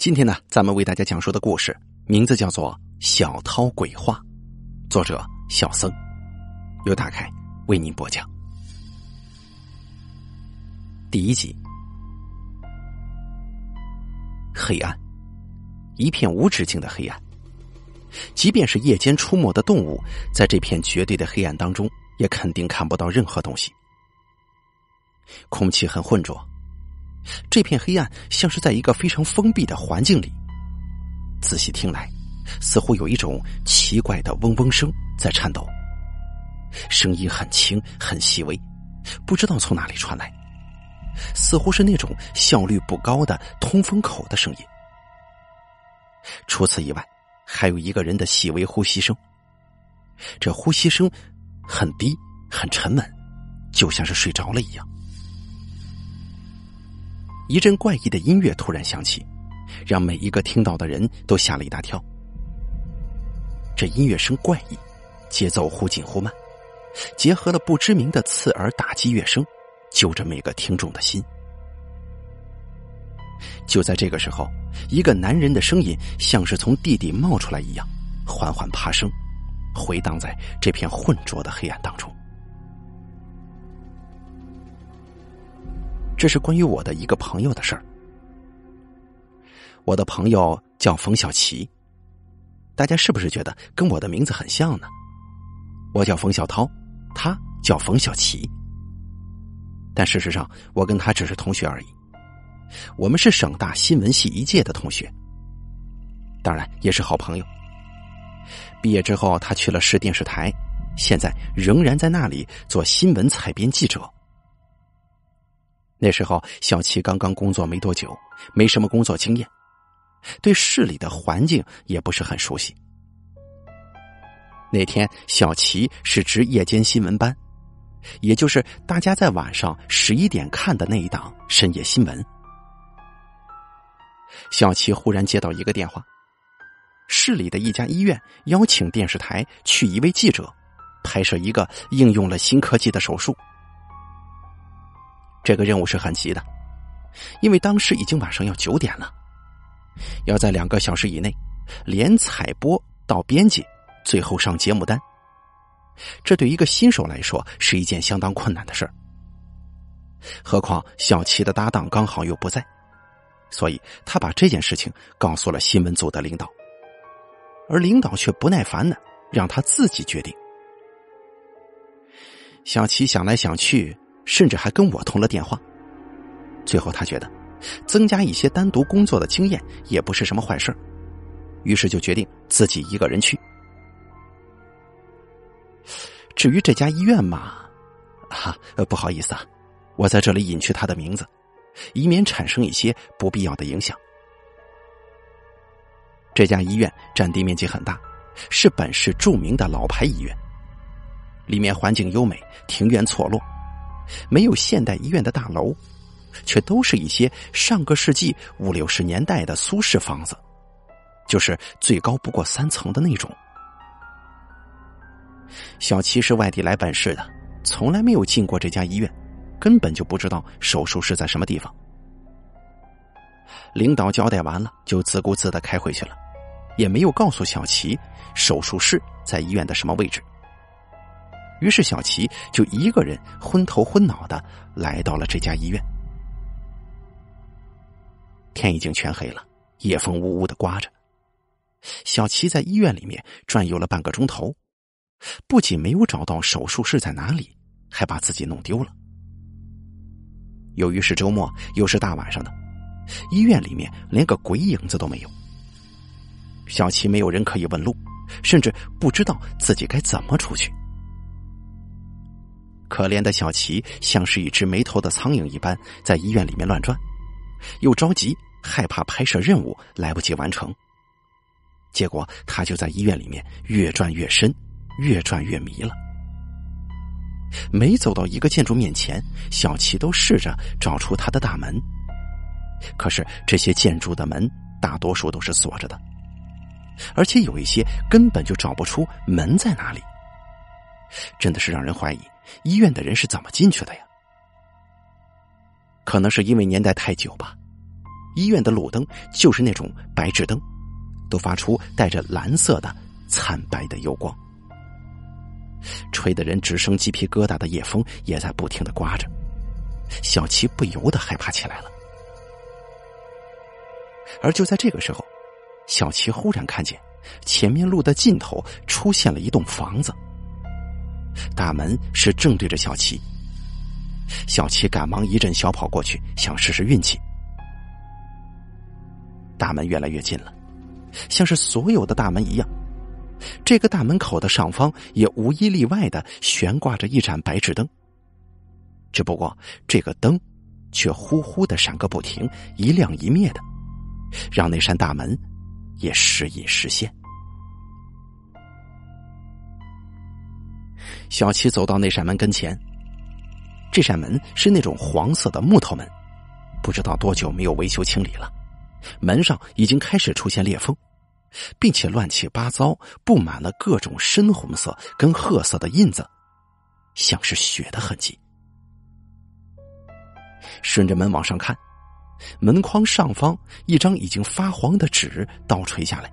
今天呢，咱们为大家讲述的故事名字叫做《小涛鬼话》，作者小僧，由大凯为您播讲。第一集，黑暗，一片无止境的黑暗。即便是夜间出没的动物，在这片绝对的黑暗当中，也肯定看不到任何东西。空气很浑浊。这片黑暗像是在一个非常封闭的环境里。仔细听来，似乎有一种奇怪的嗡嗡声在颤抖，声音很轻很细微，不知道从哪里传来，似乎是那种效率不高的通风口的声音。除此以外，还有一个人的细微呼吸声。这呼吸声很低很沉稳，就像是睡着了一样。一阵怪异的音乐突然响起，让每一个听到的人都吓了一大跳。这音乐声怪异，节奏忽紧忽慢，结合了不知名的刺耳打击乐声，揪着每个听众的心。就在这个时候，一个男人的声音像是从地底冒出来一样，缓缓爬升，回荡在这片浑浊的黑暗当中。这是关于我的一个朋友的事儿。我的朋友叫冯小琪，大家是不是觉得跟我的名字很像呢？我叫冯小涛，他叫冯小琪。但事实上，我跟他只是同学而已。我们是省大新闻系一届的同学，当然也是好朋友。毕业之后，他去了市电视台，现在仍然在那里做新闻采编记者。那时候，小齐刚刚工作没多久，没什么工作经验，对市里的环境也不是很熟悉。那天，小齐是值夜间新闻班，也就是大家在晚上十一点看的那一档深夜新闻。小齐忽然接到一个电话，市里的一家医院邀请电视台去一位记者拍摄一个应用了新科技的手术。这个任务是很急的，因为当时已经晚上要九点了，要在两个小时以内连采播到编辑，最后上节目单。这对一个新手来说是一件相当困难的事儿。何况小齐的搭档刚好又不在，所以他把这件事情告诉了新闻组的领导，而领导却不耐烦的让他自己决定。小齐想来想去。甚至还跟我通了电话。最后，他觉得增加一些单独工作的经验也不是什么坏事于是就决定自己一个人去。至于这家医院嘛，哈，不好意思啊，我在这里隐去他的名字，以免产生一些不必要的影响。这家医院占地面积很大，是本市著名的老牌医院，里面环境优美，庭院错落。没有现代医院的大楼，却都是一些上个世纪五六十年代的苏式房子，就是最高不过三层的那种。小齐是外地来办事的，从来没有进过这家医院，根本就不知道手术室在什么地方。领导交代完了，就自顾自的开会去了，也没有告诉小齐手术室在医院的什么位置。于是，小齐就一个人昏头昏脑的来到了这家医院。天已经全黑了，夜风呜呜的刮着。小齐在医院里面转悠了半个钟头，不仅没有找到手术室在哪里，还把自己弄丢了。由于是周末，又是大晚上的，医院里面连个鬼影子都没有。小齐没有人可以问路，甚至不知道自己该怎么出去。可怜的小齐像是一只没头的苍蝇一般，在医院里面乱转，又着急，害怕拍摄任务来不及完成。结果他就在医院里面越转越深，越转越迷了。每走到一个建筑面前，小齐都试着找出它的大门，可是这些建筑的门大多数都是锁着的，而且有一些根本就找不出门在哪里。真的是让人怀疑。医院的人是怎么进去的呀？可能是因为年代太久吧，医院的路灯就是那种白炽灯，都发出带着蓝色的惨白的油光，吹得人直生鸡皮疙瘩的夜风也在不停的刮着，小琪不由得害怕起来了。而就在这个时候，小琪忽然看见前面路的尽头出现了一栋房子，大门是正对着小琪。小琪赶忙一阵小跑过去，想试试运气。大门越来越近了，像是所有的大门一样，这个大门口的上方也无一例外的悬挂着一盏白炽灯。只不过这个灯却呼呼的闪个不停，一亮一灭的，让那扇大门也时隐时现。小七走到那扇门跟前。这扇门是那种黄色的木头门，不知道多久没有维修清理了，门上已经开始出现裂缝，并且乱七八糟布满了各种深红色跟褐色的印子，像是血的痕迹。顺着门往上看，门框上方一张已经发黄的纸倒垂下来，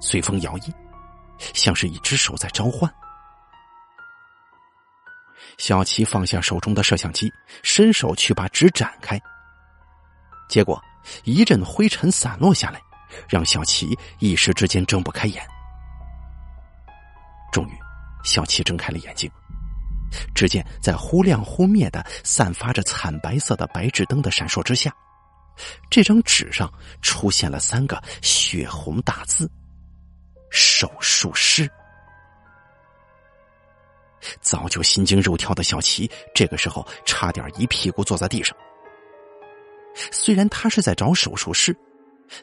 随风摇曳，像是一只手在召唤。小琪放下手中的摄像机，伸手去把纸展开。结果一阵灰尘散落下来，让小琪一时之间睁不开眼。终于，小琪睁开了眼睛，只见在忽亮忽灭的、散发着惨白色的白炽灯的闪烁之下，这张纸上出现了三个血红大字：“手术室。”早就心惊肉跳的小齐，这个时候差点一屁股坐在地上。虽然他是在找手术室，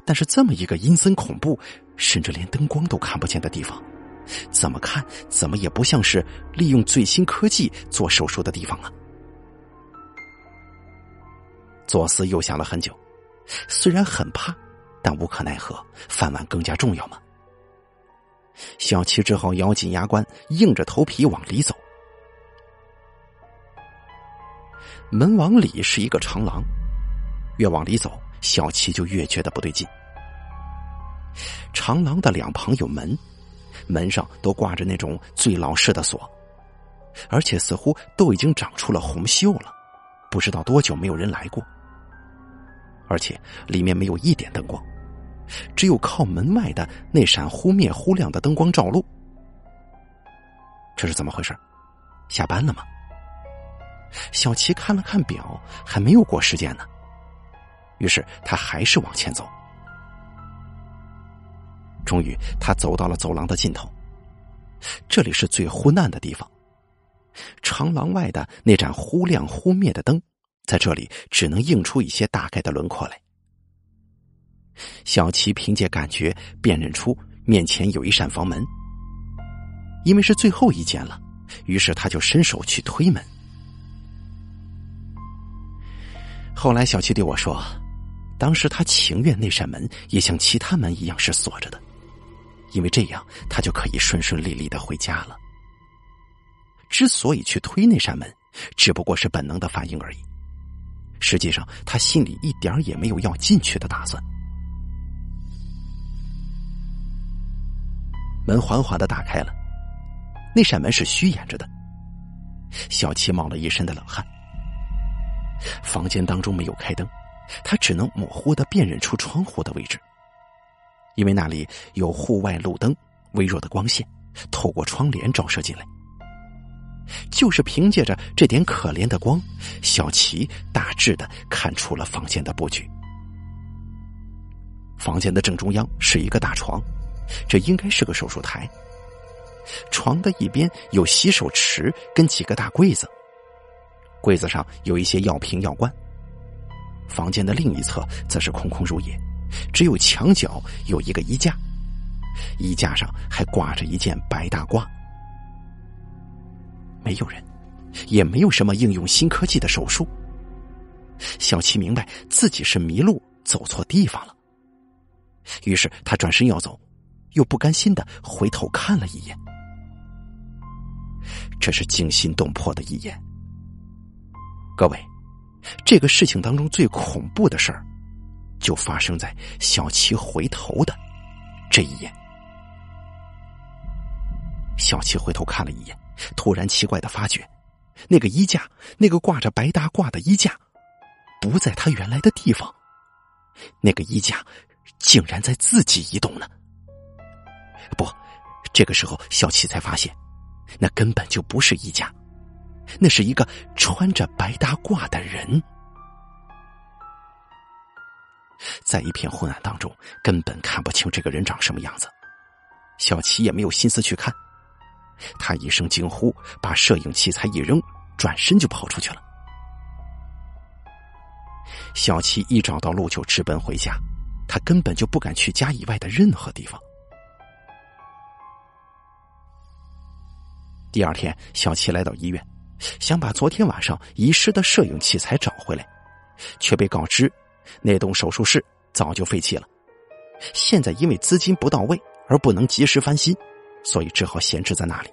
但是这么一个阴森恐怖，甚至连灯光都看不见的地方，怎么看怎么也不像是利用最新科技做手术的地方啊！左思右想了很久，虽然很怕，但无可奈何，饭碗更加重要嘛。小七只好咬紧牙关，硬着头皮往里走。门往里是一个长廊，越往里走，小七就越觉得不对劲。长廊的两旁有门，门上都挂着那种最老式的锁，而且似乎都已经长出了红锈了，不知道多久没有人来过。而且里面没有一点灯光。只有靠门外的那闪忽灭忽亮的灯光照路，这是怎么回事？下班了吗？小齐看了看表，还没有过时间呢。于是他还是往前走。终于，他走到了走廊的尽头。这里是最昏暗的地方，长廊外的那盏忽亮忽灭的灯，在这里只能映出一些大概的轮廓来。小琪凭借感觉辨认出面前有一扇房门，因为是最后一间了，于是他就伸手去推门。后来小琪对我说，当时他情愿那扇门也像其他门一样是锁着的，因为这样他就可以顺顺利利的回家了。之所以去推那扇门，只不过是本能的反应而已，实际上他心里一点也没有要进去的打算。门缓缓的打开了，那扇门是虚掩着的。小七冒了一身的冷汗。房间当中没有开灯，他只能模糊的辨认出窗户的位置，因为那里有户外路灯微弱的光线透过窗帘照射进来。就是凭借着这点可怜的光，小齐大致的看出了房间的布局。房间的正中央是一个大床。这应该是个手术台。床的一边有洗手池跟几个大柜子，柜子上有一些药瓶药罐。房间的另一侧则是空空如也，只有墙角有一个衣架，衣架上还挂着一件白大褂。没有人，也没有什么应用新科技的手术。小七明白自己是迷路走错地方了，于是他转身要走。又不甘心的回头看了一眼，这是惊心动魄的一眼。各位，这个事情当中最恐怖的事儿，就发生在小琪回头的这一眼。小琪回头看了一眼，突然奇怪的发觉，那个衣架，那个挂着白大褂的衣架，不在他原来的地方，那个衣架竟然在自己移动呢。不，这个时候小琪才发现，那根本就不是一家，那是一个穿着白大褂的人。在一片昏暗当中，根本看不清这个人长什么样子。小琪也没有心思去看，他一声惊呼，把摄影器材一扔，转身就跑出去了。小琪一找到路就直奔回家，他根本就不敢去家以外的任何地方。第二天，小琪来到医院，想把昨天晚上遗失的摄影器材找回来，却被告知。那栋手术室早就废弃了，现在因为资金不到位而不能及时翻新，所以只好闲置在那里。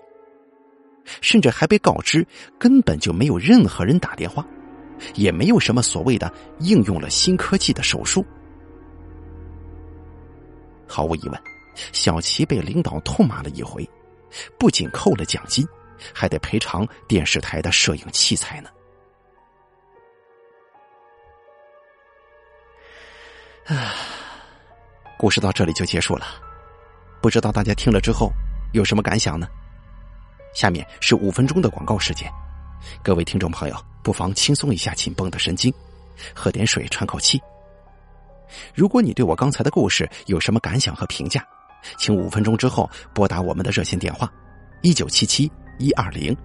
甚至还被告知根本就没有任何人打电话，也没有什么所谓的应用了新科技的手术。毫无疑问，小齐被领导痛骂了一回，不仅扣了奖金，还得赔偿电视台的摄影器材呢。啊，故事到这里就结束了，不知道大家听了之后有什么感想呢？下面是五分钟的广告时间，各位听众朋友不妨轻松一下紧绷的神经，喝点水喘口气。如果你对我刚才的故事有什么感想和评价，请五分钟之后拨打我们的热线电话一九七七一二零。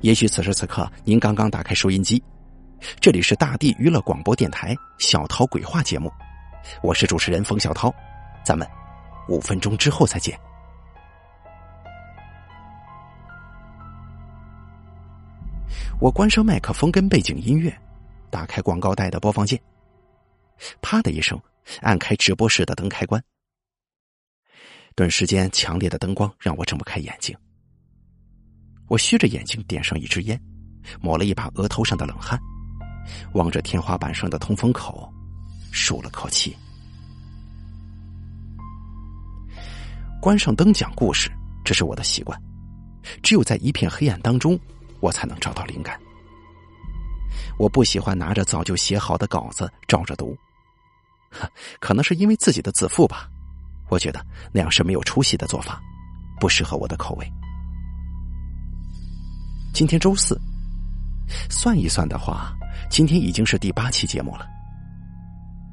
也许此时此刻您刚刚打开收音机。这里是大地娱乐广播电台小涛鬼话节目，我是主持人冯小涛，咱们五分钟之后再见。我关上麦克风跟背景音乐，打开广告带的播放键，啪的一声按开直播室的灯开关，顿时间强烈的灯光让我睁不开眼睛。我虚着眼睛点上一支烟，抹了一把额头上的冷汗。望着天花板上的通风口，舒了口气。关上灯讲故事，这是我的习惯。只有在一片黑暗当中，我才能找到灵感。我不喜欢拿着早就写好的稿子照着读，可能是因为自己的自负吧。我觉得那样是没有出息的做法，不适合我的口味。今天周四，算一算的话。今天已经是第八期节目了。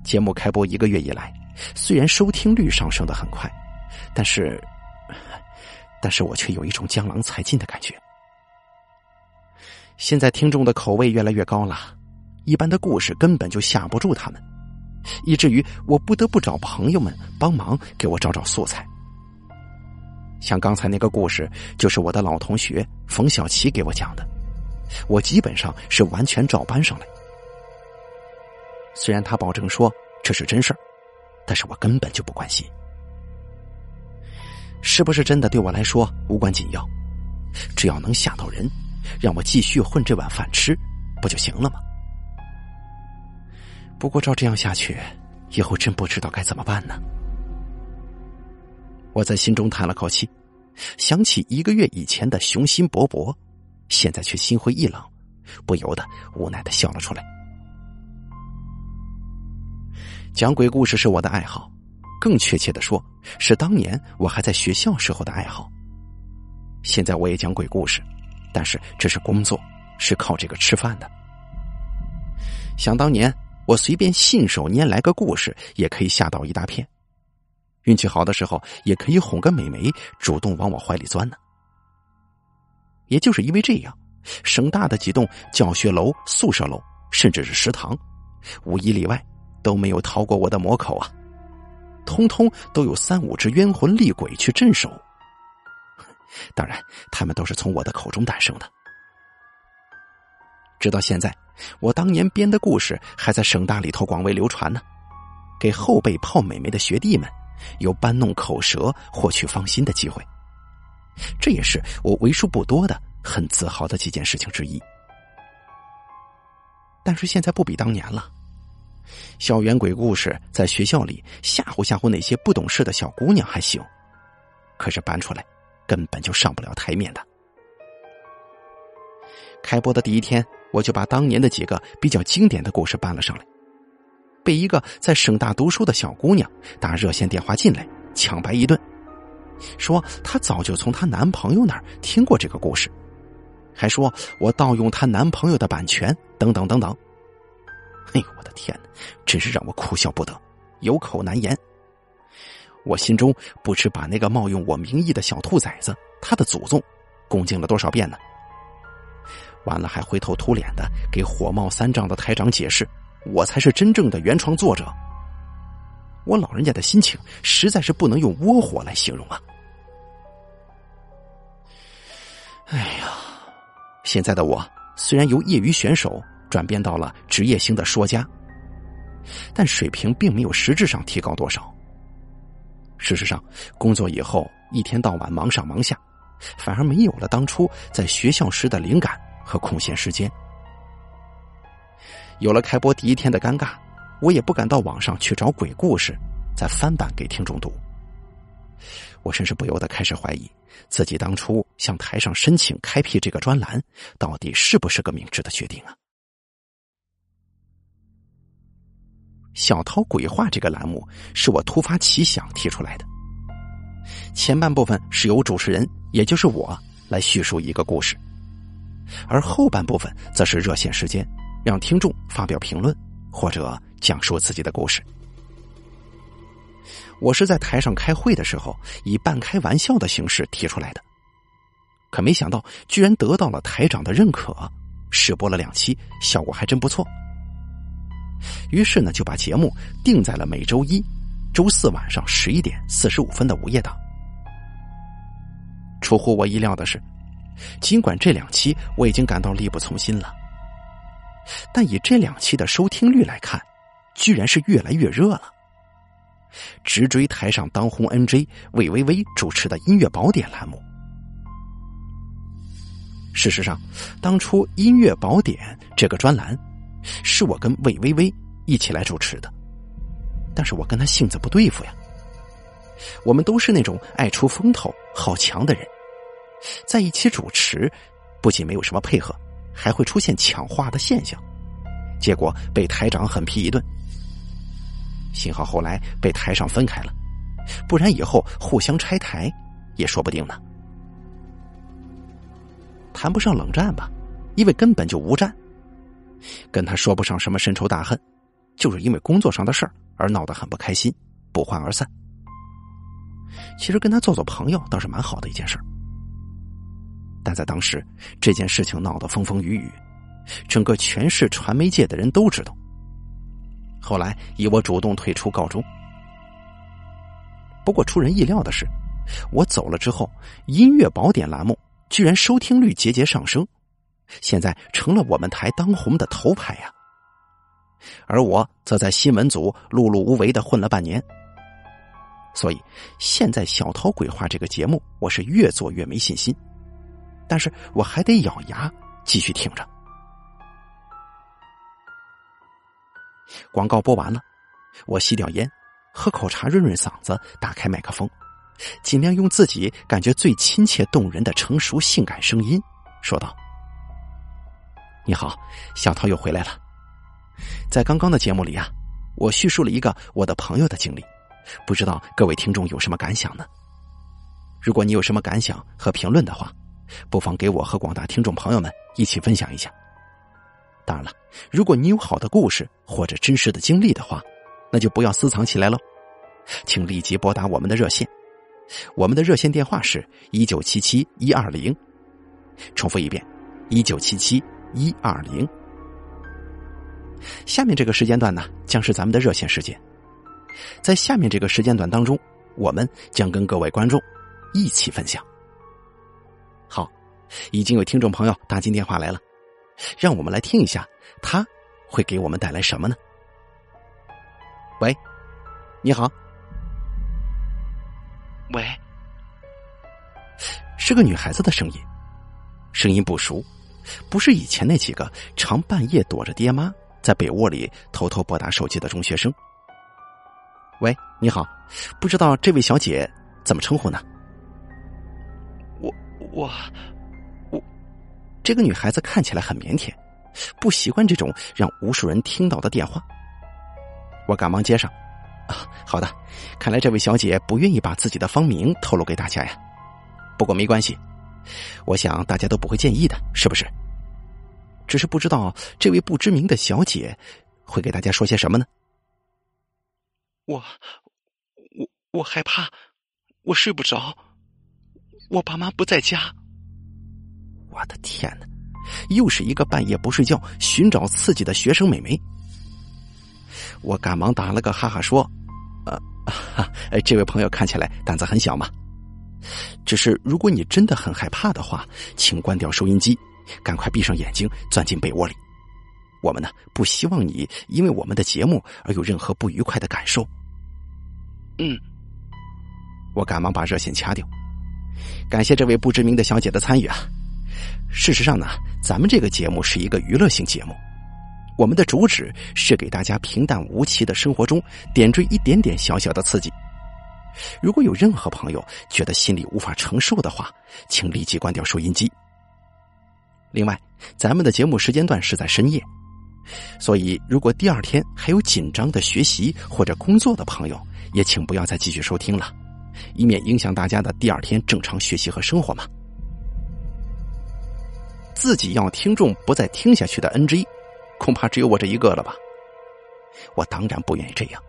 节目开播一个月以来，虽然收听率上升的很快，但是，但是我却有一种江郎才尽的感觉。现在听众的口味越来越高了，一般的故事根本就吓不住他们，以至于我不得不找朋友们帮忙给我找找素材。像刚才那个故事，就是我的老同学冯小琪给我讲的。我基本上是完全照搬上来，虽然他保证说这是真事儿，但是我根本就不关心，是不是真的对我来说无关紧要，只要能吓到人，让我继续混这碗饭吃，不就行了吗？不过照这样下去，以后真不知道该怎么办呢。我在心中叹了口气，想起一个月以前的雄心勃勃。现在却心灰意冷，不由得无奈的笑了出来。讲鬼故事是我的爱好，更确切的说，是当年我还在学校时候的爱好。现在我也讲鬼故事，但是这是工作，是靠这个吃饭的。想当年，我随便信手拈来个故事，也可以吓倒一大片。运气好的时候，也可以哄个美眉主动往我怀里钻呢。也就是因为这样，省大的几栋教学楼、宿舍楼，甚至是食堂，无一例外都没有逃过我的魔口啊！通通都有三五只冤魂厉鬼去镇守。当然，他们都是从我的口中诞生的。直到现在，我当年编的故事还在省大里头广为流传呢，给后辈泡美眉的学弟们有搬弄口舌、获取芳心的机会。这也是我为数不多的很自豪的几件事情之一。但是现在不比当年了，校园鬼故事在学校里吓唬吓唬那些不懂事的小姑娘还行，可是搬出来根本就上不了台面的。开播的第一天，我就把当年的几个比较经典的故事搬了上来，被一个在省大读书的小姑娘打热线电话进来，抢白一顿，说她早就从她男朋友那儿听过这个故事，还说我盗用她男朋友的版权，等等等等。哎呦，我的天哪，真是让我哭笑不得，有口难言。我心中不知把那个冒用我名义的小兔崽子，他的祖宗，恭敬了多少遍呢？完了，还灰头土脸的给火冒三丈的台长解释，我才是真正的原创作者。我老人家的心情实在是不能用窝火来形容啊！哎呀，现在的我虽然由业余选手。转变到了职业性的说家，但水平并没有实质上提高多少。事实上，工作以后一天到晚忙上忙下，反而没有了当初在学校时的灵感和空闲时间。有了开播第一天的尴尬，我也不敢到网上去找鬼故事，再翻版给听众读。我甚至不由得开始怀疑，自己当初向台上申请开辟这个专栏，到底是不是个明智的决定啊？小涛鬼话这个栏目是我突发奇想提出来的。前半部分是由主持人，也就是我来叙述一个故事，而后半部分则是热线时间，让听众发表评论或者讲述自己的故事。我是在台上开会的时候以半开玩笑的形式提出来的，可没想到居然得到了台长的认可，试播了两期，效果还真不错。于是呢，就把节目定在了每周一、周四晚上十一点四十五分的午夜档。出乎我意料的是，尽管这两期我已经感到力不从心了，但以这两期的收听率来看，居然是越来越热了。直追台上当红 NJ 魏薇薇主持的音乐宝典栏目。事实上，当初音乐宝典这个专栏。是我跟魏微微一起来主持的，但是我跟他性子不对付呀。我们都是那种爱出风头、好强的人，在一起主持，不仅没有什么配合，还会出现抢话的现象，结果被台长狠批一顿。幸好后来被台上分开了，不然以后互相拆台也说不定呢。谈不上冷战吧，因为根本就无战。跟他说不上什么深仇大恨，就是因为工作上的事儿而闹得很不开心，不欢而散。其实跟他做做朋友倒是蛮好的一件事但在当时这件事情闹得风风雨雨，整个全市传媒界的人都知道。后来以我主动退出告终。不过出人意料的是，我走了之后，音乐宝典栏目居然收听率节节上升。现在成了我们台当红的头牌呀，而我则在新闻组碌碌无为的混了半年，所以现在小偷鬼话这个节目，我是越做越没信心，但是我还得咬牙继续听着。广告播完了，我吸掉烟，喝口茶润润嗓子，打开麦克风，尽量用自己感觉最亲切动人的成熟性感声音说道。你好，小涛又回来了。在刚刚的节目里啊，我叙述了一个我的朋友的经历，不知道各位听众有什么感想呢？如果你有什么感想和评论的话，不妨给我和广大听众朋友们一起分享一下。当然了，如果你有好的故事或者真实的经历的话，那就不要私藏起来喽，请立即拨打我们的热线，我们的热线电话是一九七七一二零，重复一遍，一九七七。一二零，下面这个时间段呢，将是咱们的热线时间。在下面这个时间段当中，我们将跟各位观众一起分享。好，已经有听众朋友打进电话来了，让我们来听一下，他会给我们带来什么呢？喂，你好。喂，是个女孩子的声音，声音不熟。不是以前那几个常半夜躲着爹妈在被窝里偷偷拨打手机的中学生。喂，你好，不知道这位小姐怎么称呼呢？我我我，这个女孩子看起来很腼腆，不习惯这种让无数人听到的电话。我赶忙接上，啊，好的，看来这位小姐不愿意把自己的芳名透露给大家呀。不过没关系，我想大家都不会介意的，是不是？只是不知道这位不知名的小姐会给大家说些什么呢？我，我我害怕，我睡不着，我爸妈不在家。我的天哪！又是一个半夜不睡觉寻找刺激的学生美眉。我赶忙打了个哈哈说：“呃，这位朋友看起来胆子很小嘛。只是如果你真的很害怕的话，请关掉收音机，赶快闭上眼睛，钻进被窝里。我们呢，不希望你因为我们的节目而有任何不愉快的感受。”嗯，我赶忙把热线掐掉。感谢这位不知名的小姐的参与啊！事实上呢，咱们这个节目是一个娱乐性节目，我们的主旨是给大家平淡无奇的生活中点缀一点点小小的刺激。如果有任何朋友觉得心里无法承受的话，请立即关掉收音机。另外，咱们的节目时间段是在深夜，所以如果第二天还有紧张的学习或者工作的朋友，也请不要再继续收听了，以免影响大家的第二天正常学习和生活嘛。自己要听众不再听下去的 NG，恐怕只有我这一个了吧？我当然不愿意这样，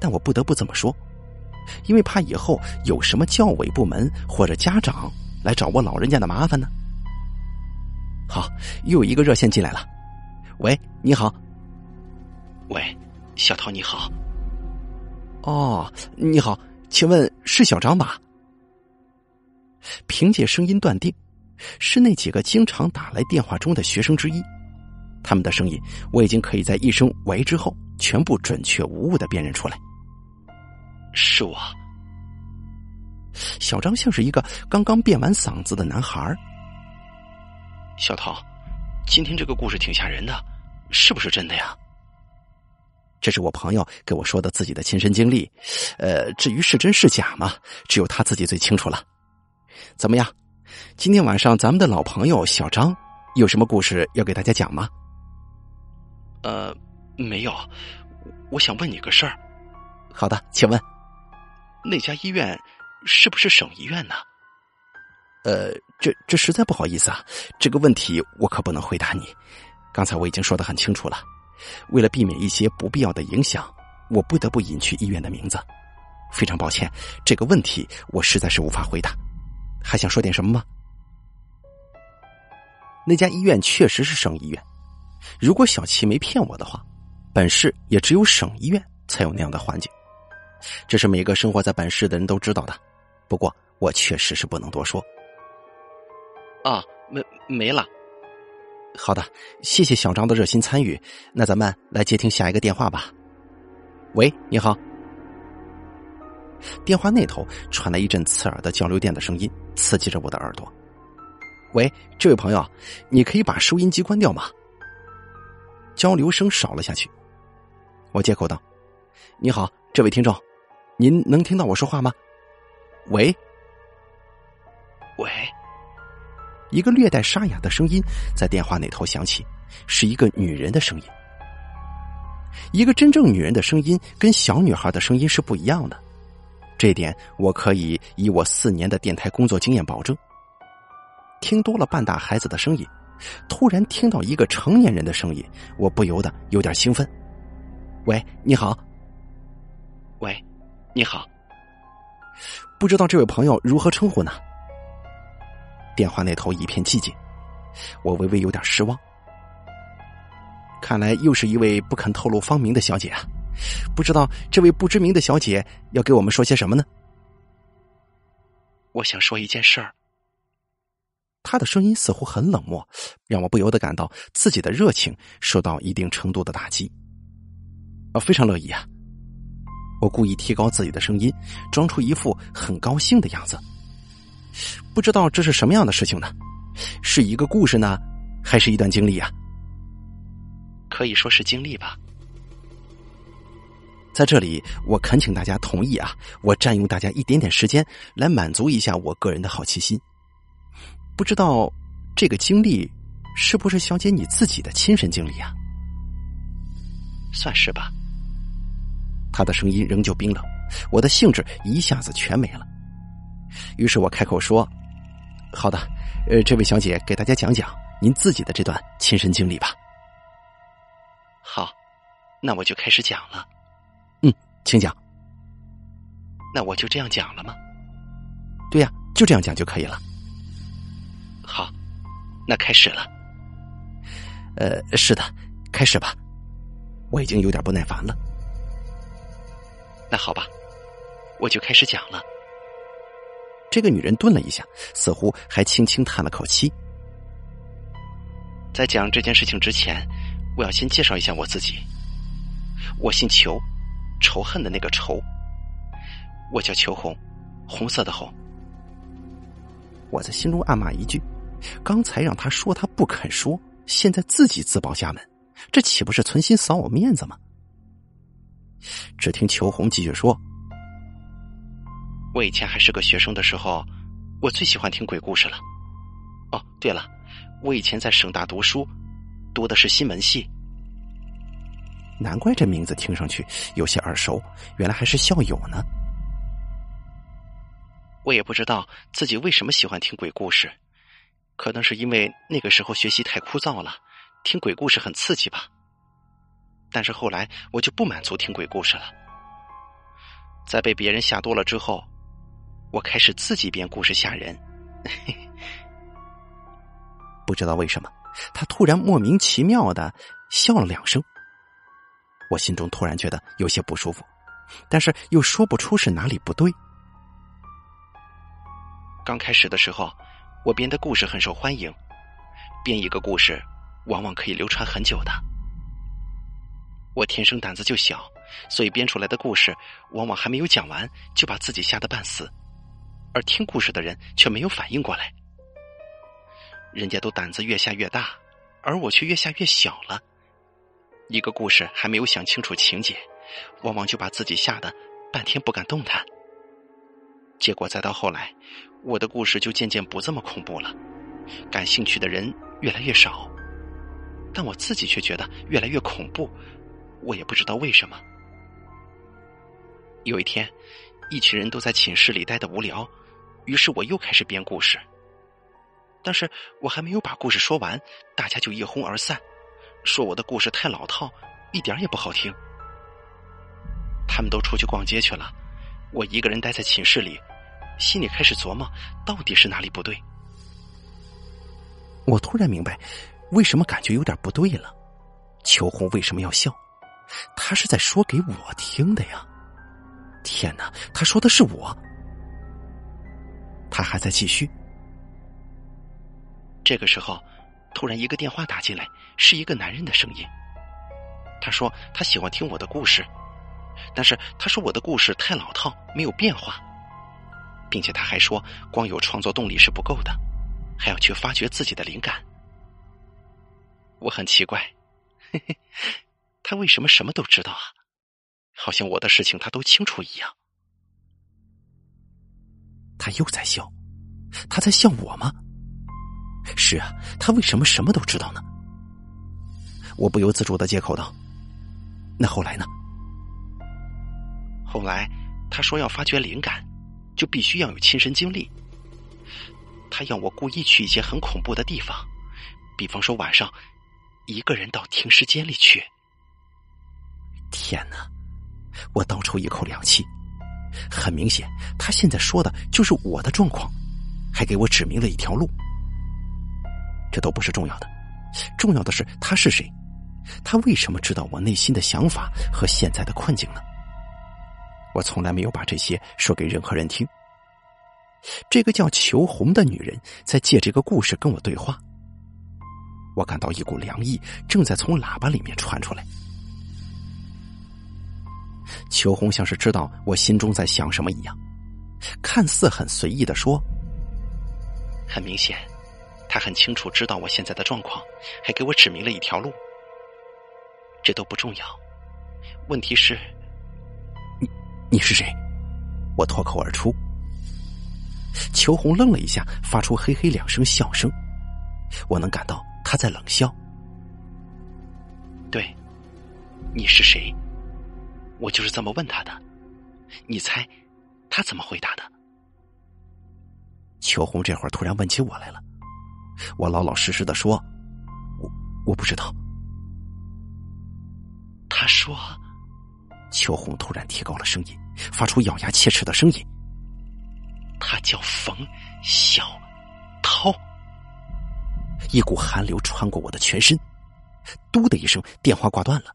但我不得不这么说，因为怕以后有什么教委部门或者家长来找我老人家的麻烦呢。好，又有一个热线进来了。喂，你好。喂，小涛你好。哦，你好，请问是小张吧？凭借声音断定，是那几个经常打来电话中的学生之一。他们的声音，我已经可以在一声“喂”之后，全部准确无误的辨认出来。是我。小张像是一个刚刚变完嗓子的男孩。小桃，今天这个故事挺吓人的，是不是真的呀？这是我朋友给我说的自己的亲身经历，呃，至于是真是假嘛，只有他自己最清楚了。怎么样？今天晚上咱们的老朋友小张有什么故事要给大家讲吗？呃，没有。我想问你个事儿。好的，请问，那家医院是不是省医院呢？呃，这这实在不好意思啊，这个问题我可不能回答你。刚才我已经说的很清楚了。为了避免一些不必要的影响，我不得不隐去医院的名字。非常抱歉，这个问题我实在是无法回答。还想说点什么吗？那家医院确实是省医院。如果小齐没骗我的话，本市也只有省医院才有那样的环境。这是每个生活在本市的人都知道的。不过我确实是不能多说。啊，没没了。好的，谢谢小张的热心参与。那咱们来接听下一个电话吧。喂，你好。电话那头传来一阵刺耳的交流电的声音，刺激着我的耳朵。喂，这位朋友，你可以把收音机关掉吗？交流声少了下去。我接口道：“你好，这位听众，您能听到我说话吗？”喂，喂。一个略带沙哑的声音在电话那头响起，是一个女人的声音。一个真正女人的声音跟小女孩的声音是不一样的，这点我可以以我四年的电台工作经验保证。听多了半大孩子的声音，突然听到一个成年人的声音，我不由得有点兴奋。喂，你好。喂，你好。不知道这位朋友如何称呼呢？电话那头一片寂静，我微微有点失望。看来又是一位不肯透露芳名的小姐啊！不知道这位不知名的小姐要给我们说些什么呢？我想说一件事儿。她的声音似乎很冷漠，让我不由得感到自己的热情受到一定程度的打击。啊，非常乐意啊！我故意提高自己的声音，装出一副很高兴的样子。不知道这是什么样的事情呢？是一个故事呢，还是一段经历啊？可以说是经历吧。在这里，我恳请大家同意啊，我占用大家一点点时间来满足一下我个人的好奇心。不知道这个经历是不是小姐你自己的亲身经历啊？算是吧。他的声音仍旧冰冷，我的兴致一下子全没了。于是我开口说：“好的，呃，这位小姐给大家讲讲您自己的这段亲身经历吧。”好，那我就开始讲了。嗯，请讲。那我就这样讲了吗？对呀，就这样讲就可以了。好，那开始了。呃，是的，开始吧。我已经有点不耐烦了。那好吧，我就开始讲了。这个女人顿了一下，似乎还轻轻叹了口气。在讲这件事情之前，我要先介绍一下我自己。我姓裘，仇恨的那个仇。我叫裘红，红色的红。我在心中暗骂一句：刚才让他说他不肯说，现在自己自报家门，这岂不是存心扫我面子吗？只听裘红继续说：“我以前还是个学生的时候，我最喜欢听鬼故事了。哦，对了，我以前在省大读书，读的是新闻系。难怪这名字听上去有些耳熟，原来还是校友呢。我也不知道自己为什么喜欢听鬼故事，可能是因为那个时候学习太枯燥了，听鬼故事很刺激吧。”但是后来我就不满足听鬼故事了，在被别人吓多了之后，我开始自己编故事吓人。不知道为什么，他突然莫名其妙的笑了两声，我心中突然觉得有些不舒服，但是又说不出是哪里不对。刚开始的时候，我编的故事很受欢迎，编一个故事往往可以流传很久的。我天生胆子就小，所以编出来的故事往往还没有讲完就把自己吓得半死，而听故事的人却没有反应过来。人家都胆子越下越大，而我却越下越小了。一个故事还没有想清楚情节，往往就把自己吓得半天不敢动弹。结果再到后来，我的故事就渐渐不这么恐怖了，感兴趣的人越来越少，但我自己却觉得越来越恐怖。我也不知道为什么。有一天，一群人都在寝室里待的无聊，于是我又开始编故事。但是我还没有把故事说完，大家就一哄而散，说我的故事太老套，一点也不好听。他们都出去逛街去了，我一个人待在寝室里，心里开始琢磨，到底是哪里不对。我突然明白，为什么感觉有点不对了。秋红为什么要笑？他是在说给我听的呀！天哪，他说的是我。他还在继续。这个时候，突然一个电话打进来，是一个男人的声音。他说他喜欢听我的故事，但是他说我的故事太老套，没有变化，并且他还说光有创作动力是不够的，还要去发掘自己的灵感。我很奇怪，嘿嘿。他为什么什么都知道啊？好像我的事情他都清楚一样。他又在笑，他在笑我吗？是啊，他为什么什么都知道呢？我不由自主的接口道：“那后来呢？”后来他说要发掘灵感，就必须要有亲身经历。他要我故意去一些很恐怖的地方，比方说晚上一个人到停尸间里去。天哪！我倒抽一口凉气。很明显，他现在说的就是我的状况，还给我指明了一条路。这都不是重要的，重要的是他是谁？他为什么知道我内心的想法和现在的困境呢？我从来没有把这些说给任何人听。这个叫裘红的女人在借这个故事跟我对话。我感到一股凉意正在从喇叭里面传出来。秋红像是知道我心中在想什么一样，看似很随意的说：“很明显，他很清楚知道我现在的状况，还给我指明了一条路。这都不重要。问题是，你你是谁？我脱口而出。裘红愣了一下，发出嘿嘿两声笑声。我能感到他在冷笑。对，你是谁？我就是这么问他的。你猜，他怎么回答的？秋红这会儿突然问起我来了。我老老实实的说：“我我不知道。”他说：“秋红突然提高了声音，发出咬牙切齿的声音。他叫冯小涛。”一股寒流穿过我的全身，嘟的一声，电话挂断了。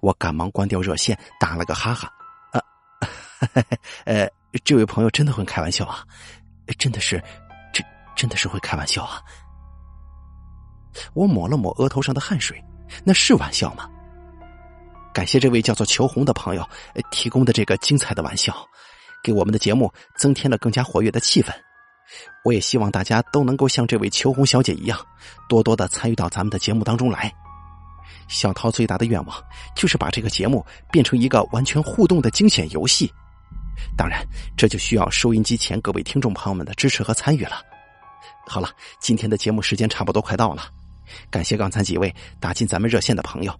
我赶忙关掉热线，打了个哈哈：“啊，呃，这位朋友真的会开玩笑啊，真的是，这真的是会开玩笑啊。”我抹了抹额头上的汗水，那是玩笑吗？感谢这位叫做裘红的朋友提供的这个精彩的玩笑，给我们的节目增添了更加活跃的气氛。我也希望大家都能够像这位秋红小姐一样，多多的参与到咱们的节目当中来。小涛最大的愿望就是把这个节目变成一个完全互动的惊险游戏。当然，这就需要收音机前各位听众朋友们的支持和参与了。好了，今天的节目时间差不多快到了，感谢刚才几位打进咱们热线的朋友，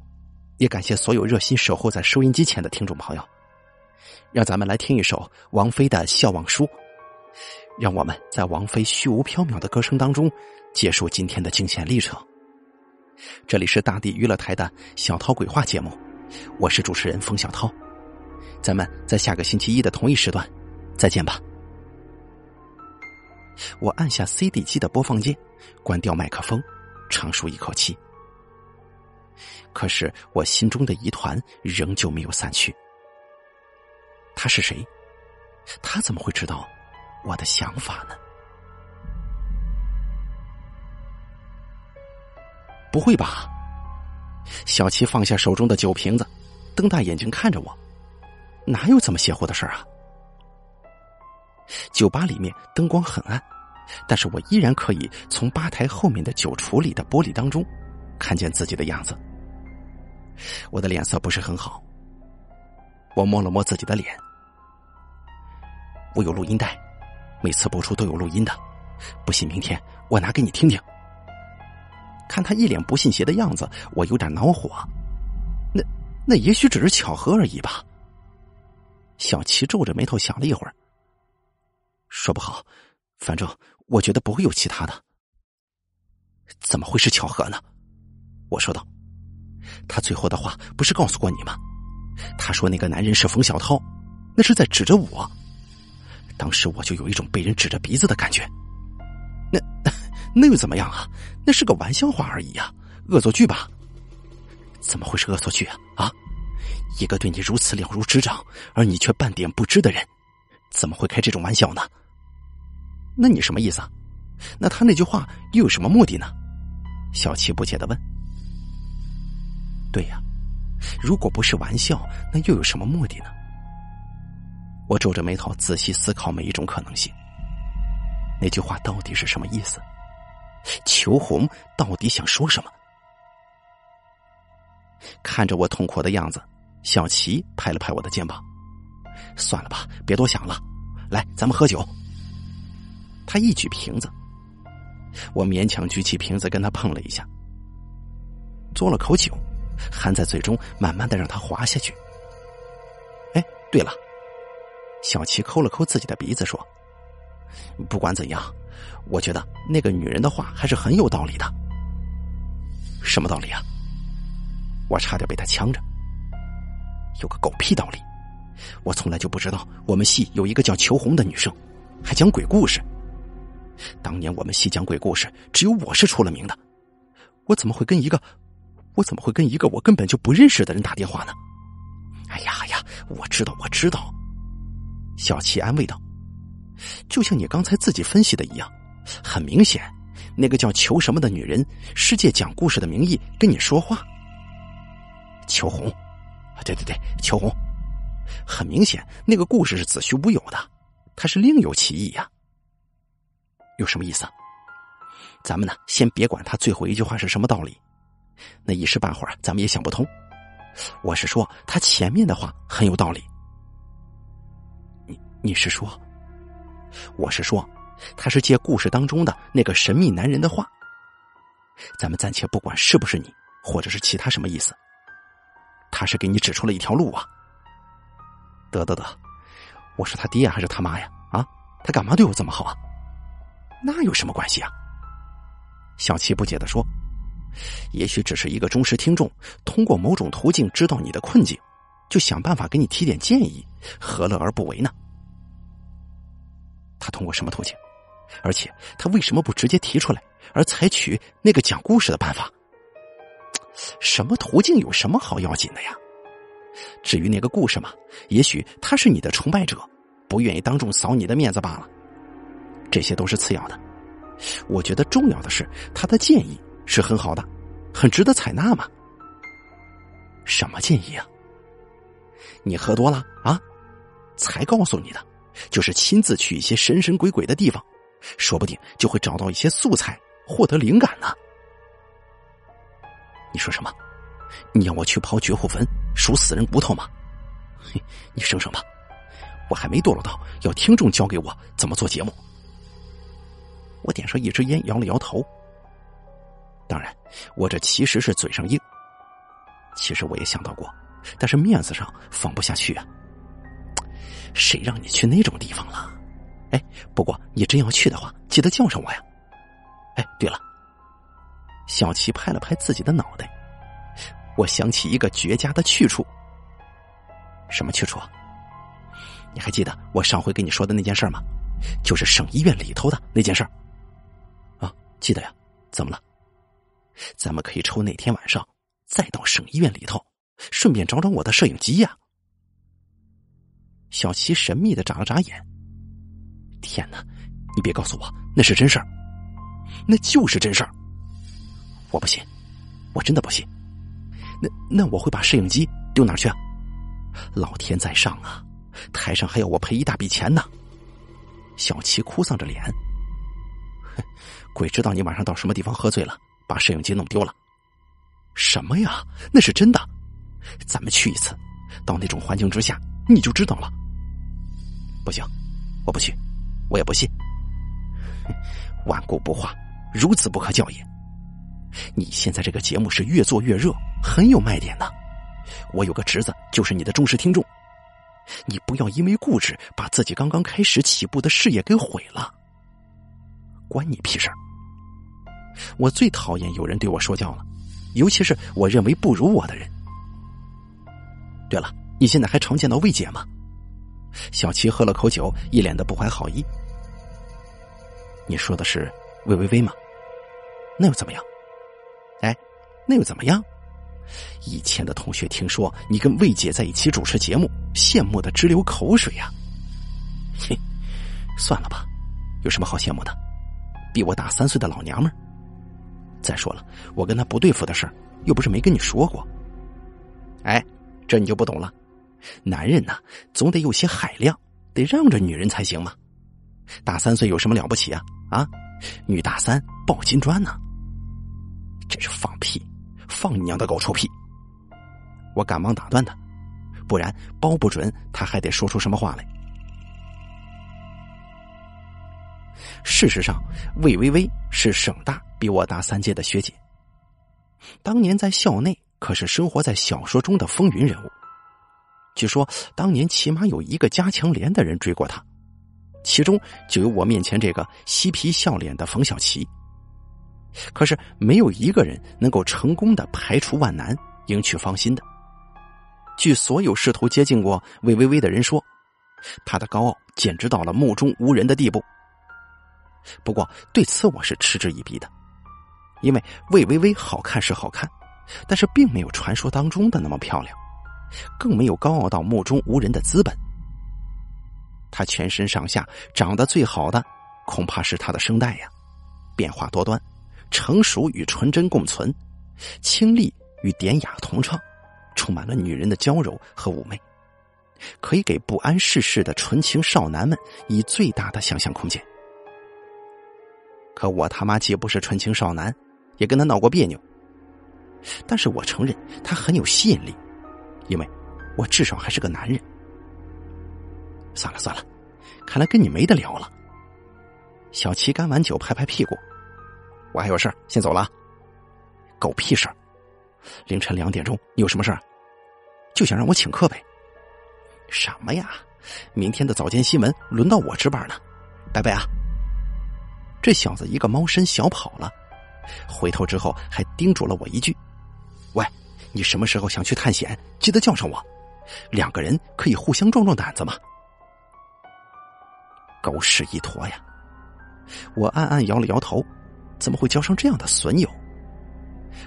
也感谢所有热心守候在收音机前的听众朋友。让咱们来听一首王菲的《笑忘书》。让我们在王菲虚无缥缈的歌声当中结束今天的惊险历程。这里是大地娱乐台的小涛鬼话节目，我是主持人冯小涛，咱们在下个星期一的同一时段再见吧。我按下 CD 机的播放键，关掉麦克风，长舒一口气。可是我心中的疑团仍旧没有散去。他是谁？他怎么会知道？我的想法呢？不会吧？小七放下手中的酒瓶子，瞪大眼睛看着我，哪有这么邪乎的事儿啊？酒吧里面灯光很暗，但是我依然可以从吧台后面的酒橱里的玻璃当中看见自己的样子。我的脸色不是很好，我摸了摸自己的脸，我有录音带。每次播出都有录音的，不信明天我拿给你听听。看他一脸不信邪的样子，我有点恼火。那那也许只是巧合而已吧。小齐皱着眉头想了一会儿，说不好，反正我觉得不会有其他的。怎么会是巧合呢？我说道。他最后的话不是告诉过你吗？他说那个男人是冯小涛，那是在指着我。当时我就有一种被人指着鼻子的感觉，那那又怎么样啊？那是个玩笑话而已啊，恶作剧吧？怎么会是恶作剧啊？啊，一个对你如此了如指掌，而你却半点不知的人，怎么会开这种玩笑呢？那你什么意思啊？那他那句话又有什么目的呢？小七不解的问。对呀，如果不是玩笑，那又有什么目的呢？我皱着眉头，仔细思考每一种可能性。那句话到底是什么意思？裘红到底想说什么？看着我痛苦的样子，小齐拍了拍我的肩膀：“算了吧，别多想了，来，咱们喝酒。”他一举瓶子，我勉强举起瓶子跟他碰了一下，嘬了口酒，含在嘴中，慢慢的让它滑下去。哎，对了。小琪抠了抠自己的鼻子，说：“不管怎样，我觉得那个女人的话还是很有道理的。什么道理啊？我差点被他呛着。有个狗屁道理！我从来就不知道我们系有一个叫裘红的女生，还讲鬼故事。当年我们系讲鬼故事，只有我是出了名的。我怎么会跟一个……我怎么会跟一个我根本就不认识的人打电话呢？哎呀呀！我知道，我知道。”小七安慰道：“就像你刚才自己分析的一样，很明显，那个叫裘什么的女人，是借讲故事的名义跟你说话。裘红，对对对，裘红，很明显，那个故事是子虚乌有的，他是另有其意呀。有什么意思？咱们呢，先别管他最后一句话是什么道理，那一时半会儿咱们也想不通。我是说，他前面的话很有道理。你你是说？我是说，他是借故事当中的那个神秘男人的话。咱们暂且不管是不是你，或者是其他什么意思，他是给你指出了一条路啊。得得得，我是他爹还是他妈呀？啊，他干嘛对我这么好啊？那有什么关系啊？小七不解的说：“也许只是一个忠实听众，通过某种途径知道你的困境，就想办法给你提点建议，何乐而不为呢？”他通过什么途径？而且他为什么不直接提出来，而采取那个讲故事的办法？什么途径有什么好要紧的呀？至于那个故事嘛，也许他是你的崇拜者，不愿意当众扫你的面子罢了。这些都是次要的，我觉得重要的是他的建议是很好的，很值得采纳嘛。什么建议啊？你喝多了啊？才告诉你的，就是亲自去一些神神鬼鬼的地方。说不定就会找到一些素材，获得灵感呢。你说什么？你要我去刨绝户坟，数死人骨头吗？嘿，你省省吧，我还没堕落到要听众教给我怎么做节目。我点上一支烟，摇了摇头。当然，我这其实是嘴上硬。其实我也想到过，但是面子上放不下去啊。谁让你去那种地方了？哎，不过你真要去的话，记得叫上我呀。哎，对了，小齐拍了拍自己的脑袋，我想起一个绝佳的去处。什么去处啊？你还记得我上回跟你说的那件事吗？就是省医院里头的那件事。啊，记得呀。怎么了？咱们可以抽那天晚上，再到省医院里头，顺便找找我的摄影机呀。小齐神秘的眨了眨眼。天哪！你别告诉我那是真事儿，那就是真事儿。我不信，我真的不信。那那我会把摄影机丢哪儿去啊？老天在上啊！台上还要我赔一大笔钱呢。小齐哭丧着脸，鬼知道你晚上到什么地方喝醉了，把摄影机弄丢了。什么呀？那是真的。咱们去一次，到那种环境之下，你就知道了。不行，我不去。我也不信，顽固不化，如此不可教也。你现在这个节目是越做越热，很有卖点的。我有个侄子，就是你的忠实听众。你不要因为固执，把自己刚刚开始起步的事业给毁了。关你屁事儿我最讨厌有人对我说教了，尤其是我认为不如我的人。对了，你现在还常见到魏姐吗？小七喝了口酒，一脸的不怀好意。你说的是魏微微吗？那又怎么样？哎，那又怎么样？以前的同学听说你跟魏姐在一起主持节目，羡慕的直流口水呀。嘿，算了吧，有什么好羡慕的？比我大三岁的老娘们儿。再说了，我跟她不对付的事儿，又不是没跟你说过。哎，这你就不懂了。男人呐，总得有些海量，得让着女人才行嘛。大三岁有什么了不起啊？啊，女大三抱金砖呢？真是放屁！放你娘的狗臭屁！我赶忙打断他，不然包不准他还得说出什么话来。事实上，魏微微是省大比我大三届的学姐，当年在校内可是生活在小说中的风云人物。据说当年起码有一个加强连的人追过他，其中就有我面前这个嬉皮笑脸的冯小琪。可是没有一个人能够成功的排除万难，赢取芳心的。据所有试图接近过魏微微的人说，他的高傲简直到了目中无人的地步。不过对此我是嗤之以鼻的，因为魏微微好看是好看，但是并没有传说当中的那么漂亮。更没有高傲到目中无人的资本。他全身上下长得最好的，恐怕是他的声带呀，变化多端，成熟与纯真共存，清丽与典雅同唱，充满了女人的娇柔和妩媚，可以给不谙世事的纯情少男们以最大的想象空间。可我他妈既不是纯情少男，也跟他闹过别扭。但是我承认他很有吸引力，因为我至少还是个男人。算了算了，看来跟你没得聊了。小齐干完酒，拍拍屁股，我还有事先走了。狗屁事儿！凌晨两点钟，你有什么事儿？就想让我请客呗？什么呀？明天的早间新闻轮到我值班呢，拜拜啊！这小子一个猫身小跑了，回头之后还叮嘱了我一句：“喂，你什么时候想去探险，记得叫上我，两个人可以互相壮壮胆子嘛。”狗屎一坨呀！我暗暗摇了摇头，怎么会交上这样的损友？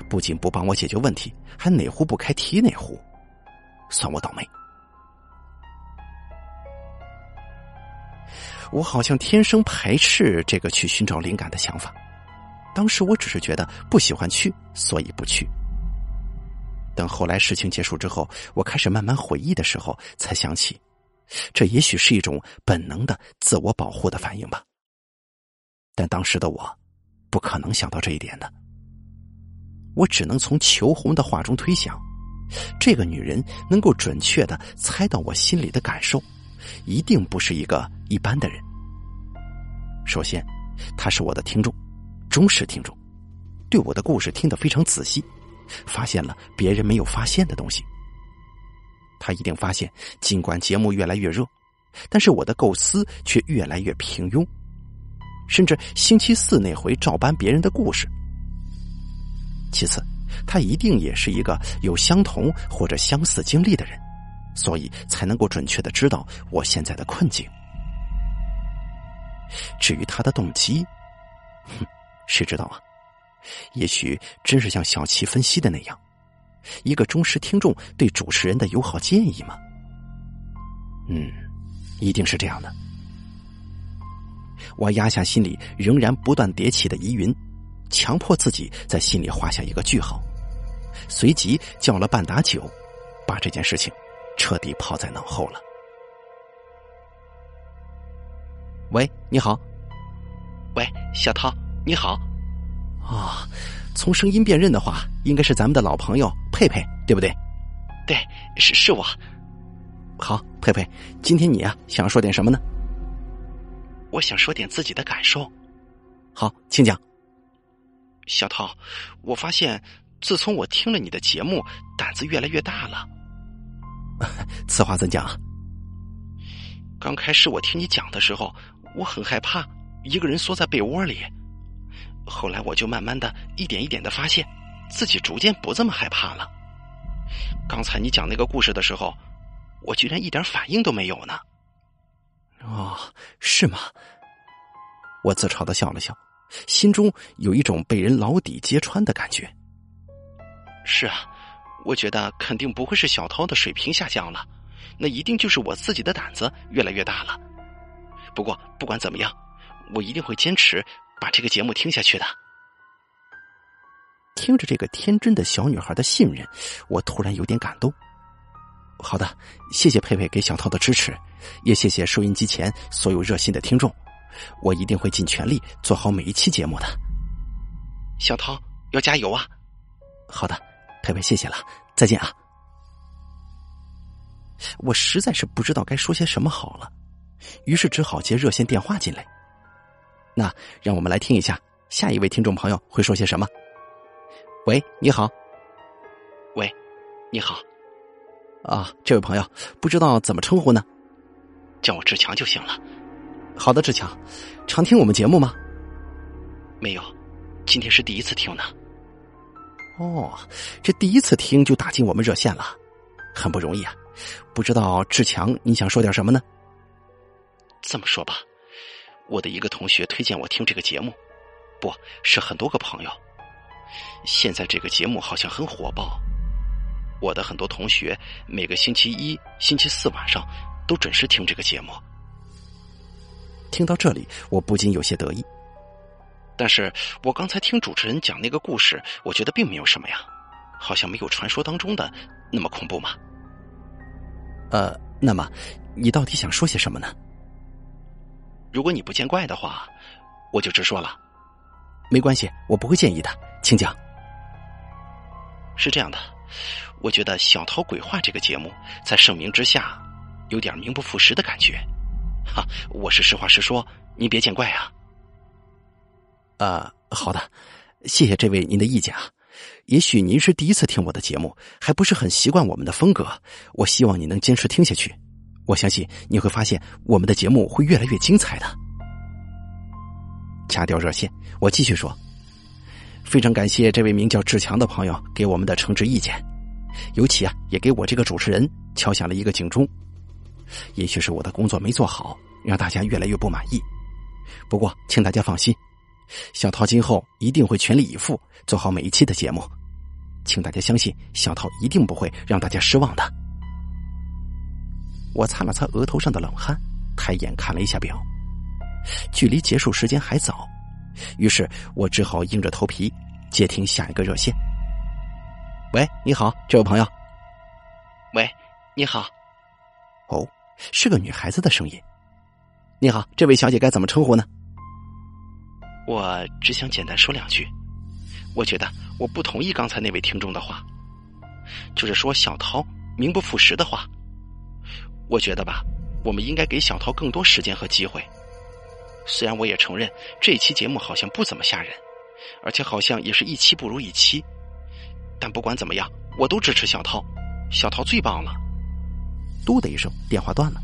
不仅不帮我解决问题，还哪壶不开提哪壶，算我倒霉。我好像天生排斥这个去寻找灵感的想法。当时我只是觉得不喜欢去，所以不去。等后来事情结束之后，我开始慢慢回忆的时候，才想起，这也许是一种本能的自我保护的反应吧。但当时的我，不可能想到这一点的。我只能从求红的话中推想，这个女人能够准确的猜到我心里的感受，一定不是一个一般的人。首先，她是我的听众，忠实听众，对我的故事听得非常仔细，发现了别人没有发现的东西。他一定发现，尽管节目越来越热，但是我的构思却越来越平庸，甚至星期四那回照搬别人的故事。其次，他一定也是一个有相同或者相似经历的人，所以才能够准确的知道我现在的困境。至于他的动机，哼，谁知道啊？也许真是像小齐分析的那样，一个忠实听众对主持人的友好建议吗？嗯，一定是这样的。我压下心里仍然不断叠起的疑云。强迫自己在心里画下一个句号，随即叫了半打酒，把这件事情彻底抛在脑后了。喂，你好。喂，小涛，你好。啊，从声音辨认的话，应该是咱们的老朋友佩佩，对不对？对，是是我。好，佩佩，今天你啊，想说点什么呢？我想说点自己的感受。好，请讲。小涛，我发现自从我听了你的节目，胆子越来越大了。此话怎讲？刚开始我听你讲的时候，我很害怕，一个人缩在被窝里。后来我就慢慢的一点一点的发现，自己逐渐不这么害怕了。刚才你讲那个故事的时候，我居然一点反应都没有呢。哦，是吗？我自嘲的笑了笑。心中有一种被人牢底揭穿的感觉。是啊，我觉得肯定不会是小涛的水平下降了，那一定就是我自己的胆子越来越大了。不过不管怎么样，我一定会坚持把这个节目听下去的。听着这个天真的小女孩的信任，我突然有点感动。好的，谢谢佩佩给小涛的支持，也谢谢收音机前所有热心的听众。我一定会尽全力做好每一期节目的，小涛要加油啊！好的，佩佩，谢谢了，再见啊！我实在是不知道该说些什么好了，于是只好接热线电话进来。那让我们来听一下下一位听众朋友会说些什么。喂，你好。喂，你好。啊，这位朋友不知道怎么称呼呢？叫我志强就行了。好的，志强，常听我们节目吗？没有，今天是第一次听呢。哦，这第一次听就打进我们热线了，很不容易啊！不知道志强，你想说点什么呢？这么说吧，我的一个同学推荐我听这个节目，不是很多个朋友。现在这个节目好像很火爆，我的很多同学每个星期一、星期四晚上都准时听这个节目。听到这里，我不禁有些得意。但是我刚才听主持人讲那个故事，我觉得并没有什么呀，好像没有传说当中的那么恐怖嘛。呃，那么你到底想说些什么呢？如果你不见怪的话，我就直说了。没关系，我不会介意的，请讲。是这样的，我觉得小桃鬼话这个节目在盛名之下，有点名不副实的感觉。哈，我是实话实说，您别见怪啊。啊，好的，谢谢这位您的意见啊。也许您是第一次听我的节目，还不是很习惯我们的风格。我希望你能坚持听下去，我相信你会发现我们的节目会越来越精彩的。掐掉热线，我继续说。非常感谢这位名叫志强的朋友给我们的诚挚意见，尤其啊，也给我这个主持人敲响了一个警钟。也许是我的工作没做好，让大家越来越不满意。不过，请大家放心，小涛今后一定会全力以赴做好每一期的节目。请大家相信，小涛一定不会让大家失望的。我擦了擦额头上的冷汗，抬眼看了一下表，距离结束时间还早，于是我只好硬着头皮接听下一个热线。喂，你好，这位朋友。喂，你好。哦。是个女孩子的声音。你好，这位小姐该怎么称呼呢？我只想简单说两句。我觉得我不同意刚才那位听众的话，就是说小涛名不副实的话。我觉得吧，我们应该给小涛更多时间和机会。虽然我也承认这期节目好像不怎么吓人，而且好像也是一期不如一期，但不管怎么样，我都支持小涛。小涛最棒了。嘟的一声，电话断了。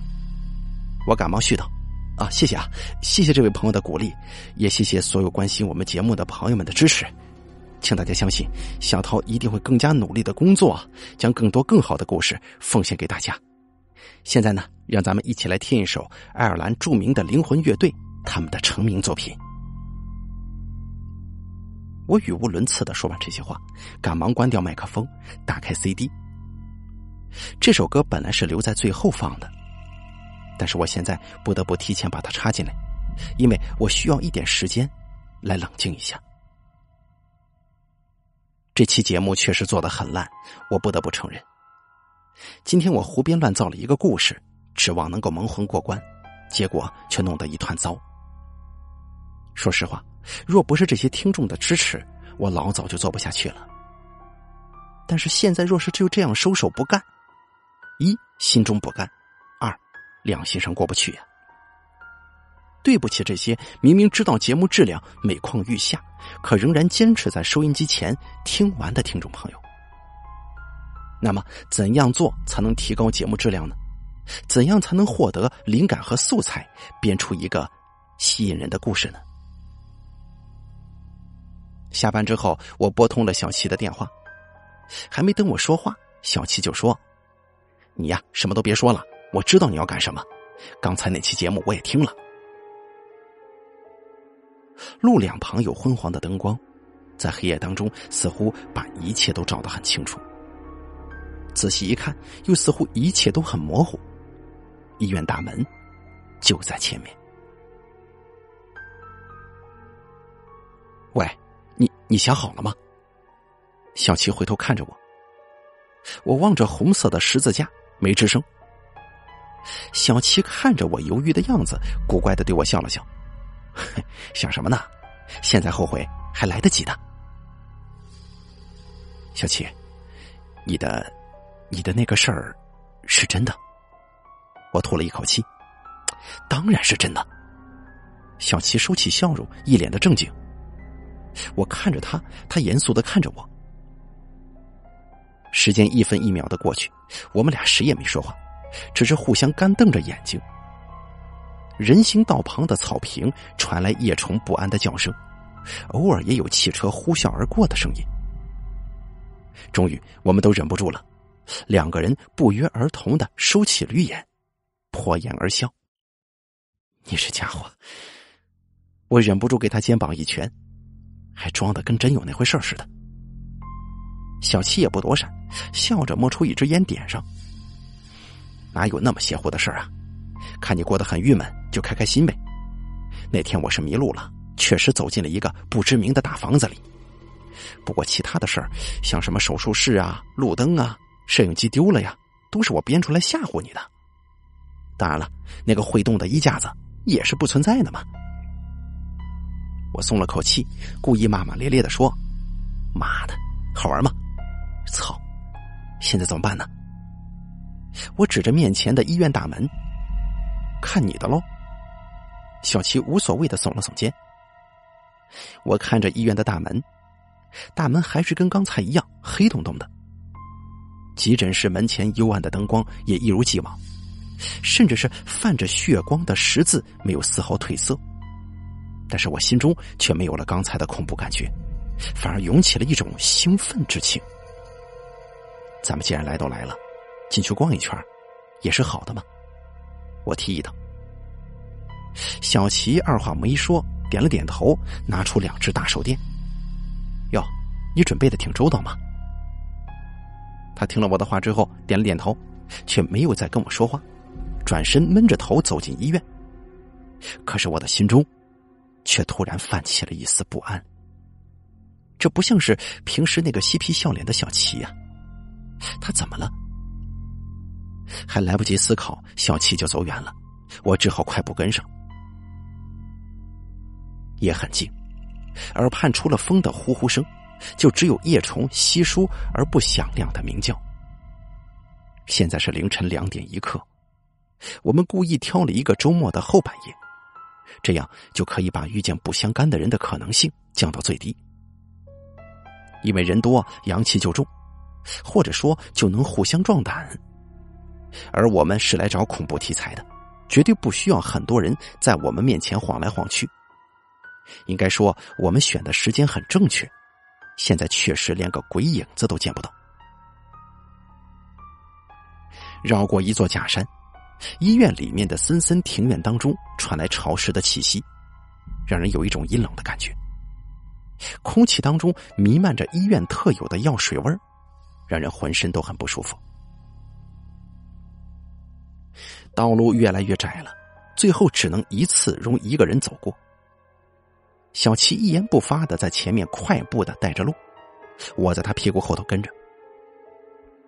我赶忙絮道：“啊，谢谢啊，谢谢这位朋友的鼓励，也谢谢所有关心我们节目的朋友们的支持。请大家相信，小涛一定会更加努力的工作，将更多更好的故事奉献给大家。现在呢，让咱们一起来听一首爱尔兰著名的灵魂乐队他们的成名作品。”我语无伦次的说完这些话，赶忙关掉麦克风，打开 CD。这首歌本来是留在最后放的，但是我现在不得不提前把它插进来，因为我需要一点时间来冷静一下。这期节目确实做的很烂，我不得不承认。今天我胡编乱造了一个故事，指望能够蒙混过关，结果却弄得一团糟。说实话，若不是这些听众的支持，我老早就做不下去了。但是现在若是就这样收手不干，一心中不甘，二良心上过不去呀。对不起，这些明明知道节目质量每况愈下，可仍然坚持在收音机前听完的听众朋友。那么，怎样做才能提高节目质量呢？怎样才能获得灵感和素材，编出一个吸引人的故事呢？下班之后，我拨通了小七的电话，还没等我说话，小七就说。你呀，什么都别说了，我知道你要干什么。刚才那期节目我也听了。路两旁有昏黄的灯光，在黑夜当中似乎把一切都照得很清楚。仔细一看，又似乎一切都很模糊。医院大门就在前面。喂，你你想好了吗？小七回头看着我，我望着红色的十字架。没吱声。小七看着我犹豫的样子，古怪的对我笑了笑：“ 想什么呢？现在后悔还来得及的。”小七，你的，你的那个事儿是真的？我吐了一口气：“当然是真的。”小七收起笑容，一脸的正经。我看着他，他严肃的看着我。时间一分一秒的过去，我们俩谁也没说话，只是互相干瞪着眼睛。人行道旁的草坪传来夜虫不安的叫声，偶尔也有汽车呼啸而过的声音。终于，我们都忍不住了，两个人不约而同的收起绿眼，破颜而笑。你这家伙，我忍不住给他肩膀一拳，还装的跟真有那回事似的。小七也不躲闪，笑着摸出一支烟点上。哪有那么邪乎的事啊？看你过得很郁闷，就开开心呗。那天我是迷路了，确实走进了一个不知名的大房子里。不过其他的事儿，像什么手术室啊、路灯啊、摄影机丢了呀，都是我编出来吓唬你的。当然了，那个会动的衣架子也是不存在的嘛。我松了口气，故意骂骂咧咧的说：“妈的，好玩吗？”操现在怎么办呢？我指着面前的医院大门，看你的喽。小琪无所谓的耸了耸肩。我看着医院的大门，大门还是跟刚才一样黑洞洞的。急诊室门前幽暗的灯光也一如既往，甚至是泛着血光的十字没有丝毫褪色。但是我心中却没有了刚才的恐怖感觉，反而涌起了一种兴奋之情。咱们既然来都来了，进去逛一圈，也是好的嘛。我提议道。小齐二话没说，点了点头，拿出两只大手电。哟，你准备的挺周到嘛。他听了我的话之后，点了点头，却没有再跟我说话，转身闷着头走进医院。可是我的心中，却突然泛起了一丝不安。这不像是平时那个嬉皮笑脸的小齐呀，他怎么了？还来不及思考，小齐就走远了，我只好快步跟上。也很静，耳畔除了风的呼呼声。就只有叶虫稀疏而不响亮的鸣叫。现在是凌晨两点一刻，我们故意挑了一个周末的后半夜，这样就可以把遇见不相干的人的可能性降到最低。因为人多，阳气就重，或者说就能互相壮胆。而我们是来找恐怖题材的，绝对不需要很多人在我们面前晃来晃去。应该说，我们选的时间很正确。现在确实连个鬼影子都见不到。绕过一座假山，医院里面的森森庭院当中传来潮湿的气息，让人有一种阴冷的感觉。空气当中弥漫着医院特有的药水味儿，让人浑身都很不舒服。道路越来越窄了，最后只能一次容一个人走过。小七一言不发的在前面快步的带着路，我在他屁股后头跟着，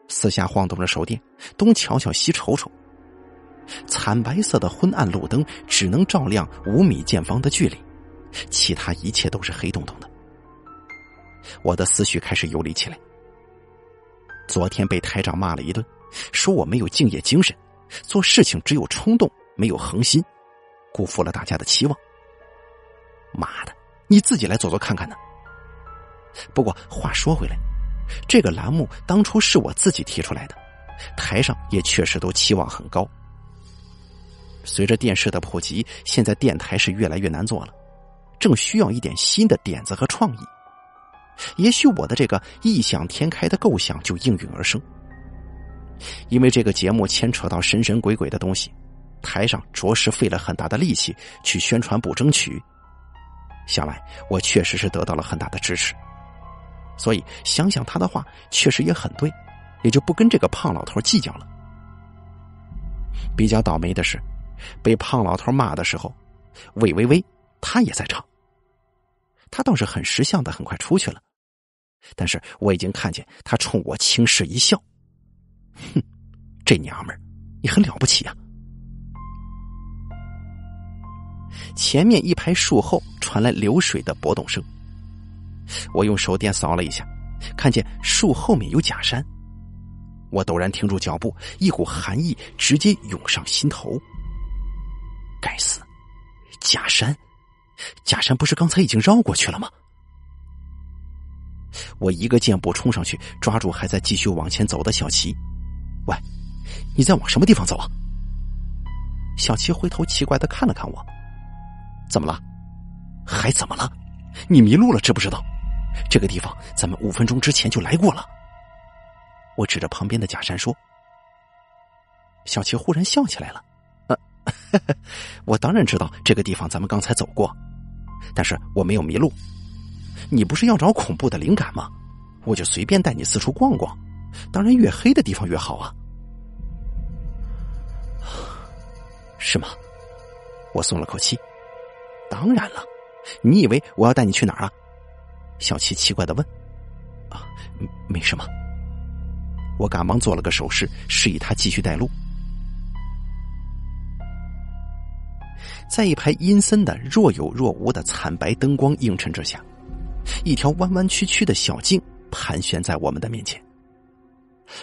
四下晃动着手电，东瞧瞧西瞅瞅，惨白色的昏暗路灯只能照亮五米见方的距离，其他一切都是黑洞洞的。我的思绪开始游离起来。昨天被台长骂了一顿，说我没有敬业精神，做事情只有冲动，没有恒心，辜负了大家的期望。妈的！你自己来走走看看呢。不过话说回来，这个栏目当初是我自己提出来的，台上也确实都期望很高。随着电视的普及，现在电台是越来越难做了，正需要一点新的点子和创意。也许我的这个异想天开的构想就应运而生。因为这个节目牵扯到神神鬼鬼的东西，台上着实费了很大的力气去宣传部争取。想来，我确实是得到了很大的支持，所以想想他的话，确实也很对，也就不跟这个胖老头计较了。比较倒霉的是，被胖老头骂的时候，魏微微他也在场，他倒是很识相的，很快出去了，但是我已经看见他冲我轻视一笑，哼，这娘们儿，你很了不起啊！前面一排树后传来流水的波动声，我用手电扫了一下，看见树后面有假山。我陡然停住脚步，一股寒意直接涌上心头。该死，假山！假山不是刚才已经绕过去了吗？我一个箭步冲上去，抓住还在继续往前走的小齐。喂，你在往什么地方走啊？小齐回头奇怪的看了看我。怎么了？还怎么了？你迷路了，知不知道？这个地方咱们五分钟之前就来过了。我指着旁边的假山说。小齐忽然笑起来了。我当然知道这个地方咱们刚才走过，但是我没有迷路。你不是要找恐怖的灵感吗？我就随便带你四处逛逛，当然越黑的地方越好啊。是吗？我松了口气。当然了，你以为我要带你去哪儿啊？小七奇怪的问。啊，没什么。我赶忙做了个手势，示意他继续带路。在一排阴森的若有若无的惨白灯光映衬之下，一条弯弯曲曲的小径盘旋在我们的面前。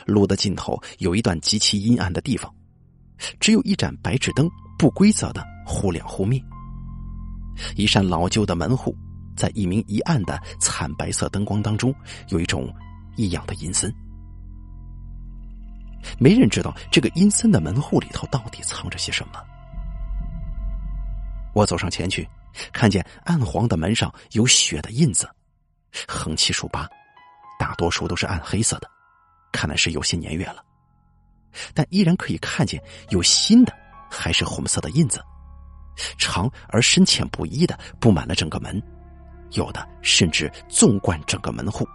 路的尽头有一段极其阴暗的地方，只有一盏白炽灯，不规则的忽亮忽灭。一扇老旧的门户，在一明一暗的惨白色灯光当中，有一种异样的阴森。没人知道这个阴森的门户里头到底藏着些什么。我走上前去，看见暗黄的门上有血的印子，横七竖八，大多数都是暗黑色的，看来是有些年月了。但依然可以看见有新的，还是红色的印子，长而深浅不一的布满了整个门，有的甚至纵贯整个门户。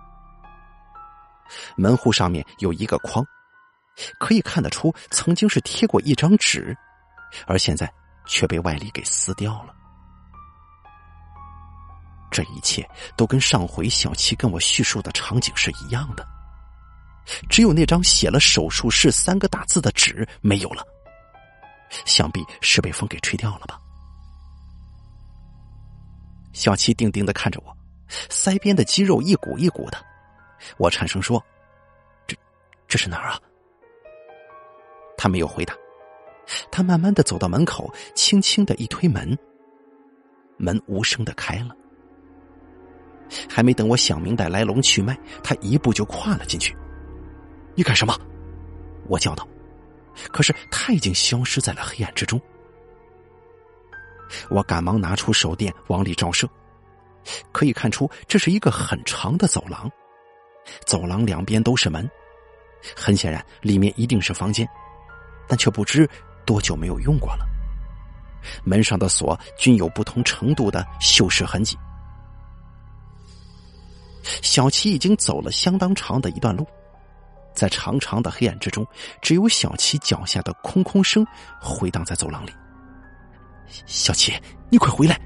门户上面有一个框。可以看得出，曾经是贴过一张纸，而现在却被外力给撕掉了。这一切都跟上回小七跟我叙述的场景是一样的，只有那张写了“手术室”三个大字的纸没有了，想必是被风给吹掉了吧。小七定定的看着我，腮边的肌肉一鼓一鼓的。我颤声说：“这这是哪儿啊？”他没有回答，他慢慢的走到门口，轻轻的一推门，门无声的开了。还没等我想明白来龙去脉，他一步就跨了进去。你干什么？我叫道。可是他已经消失在了黑暗之中。我赶忙拿出手电往里照射，可以看出这是一个很长的走廊，走廊两边都是门，很显然里面一定是房间。但却不知多久没有用过了。门上的锁均有不同程度的锈蚀痕迹。小七已经走了相当长的一段路，在长长的黑暗之中，只有小七脚下的空空声回荡在走廊里。小七，你快回来！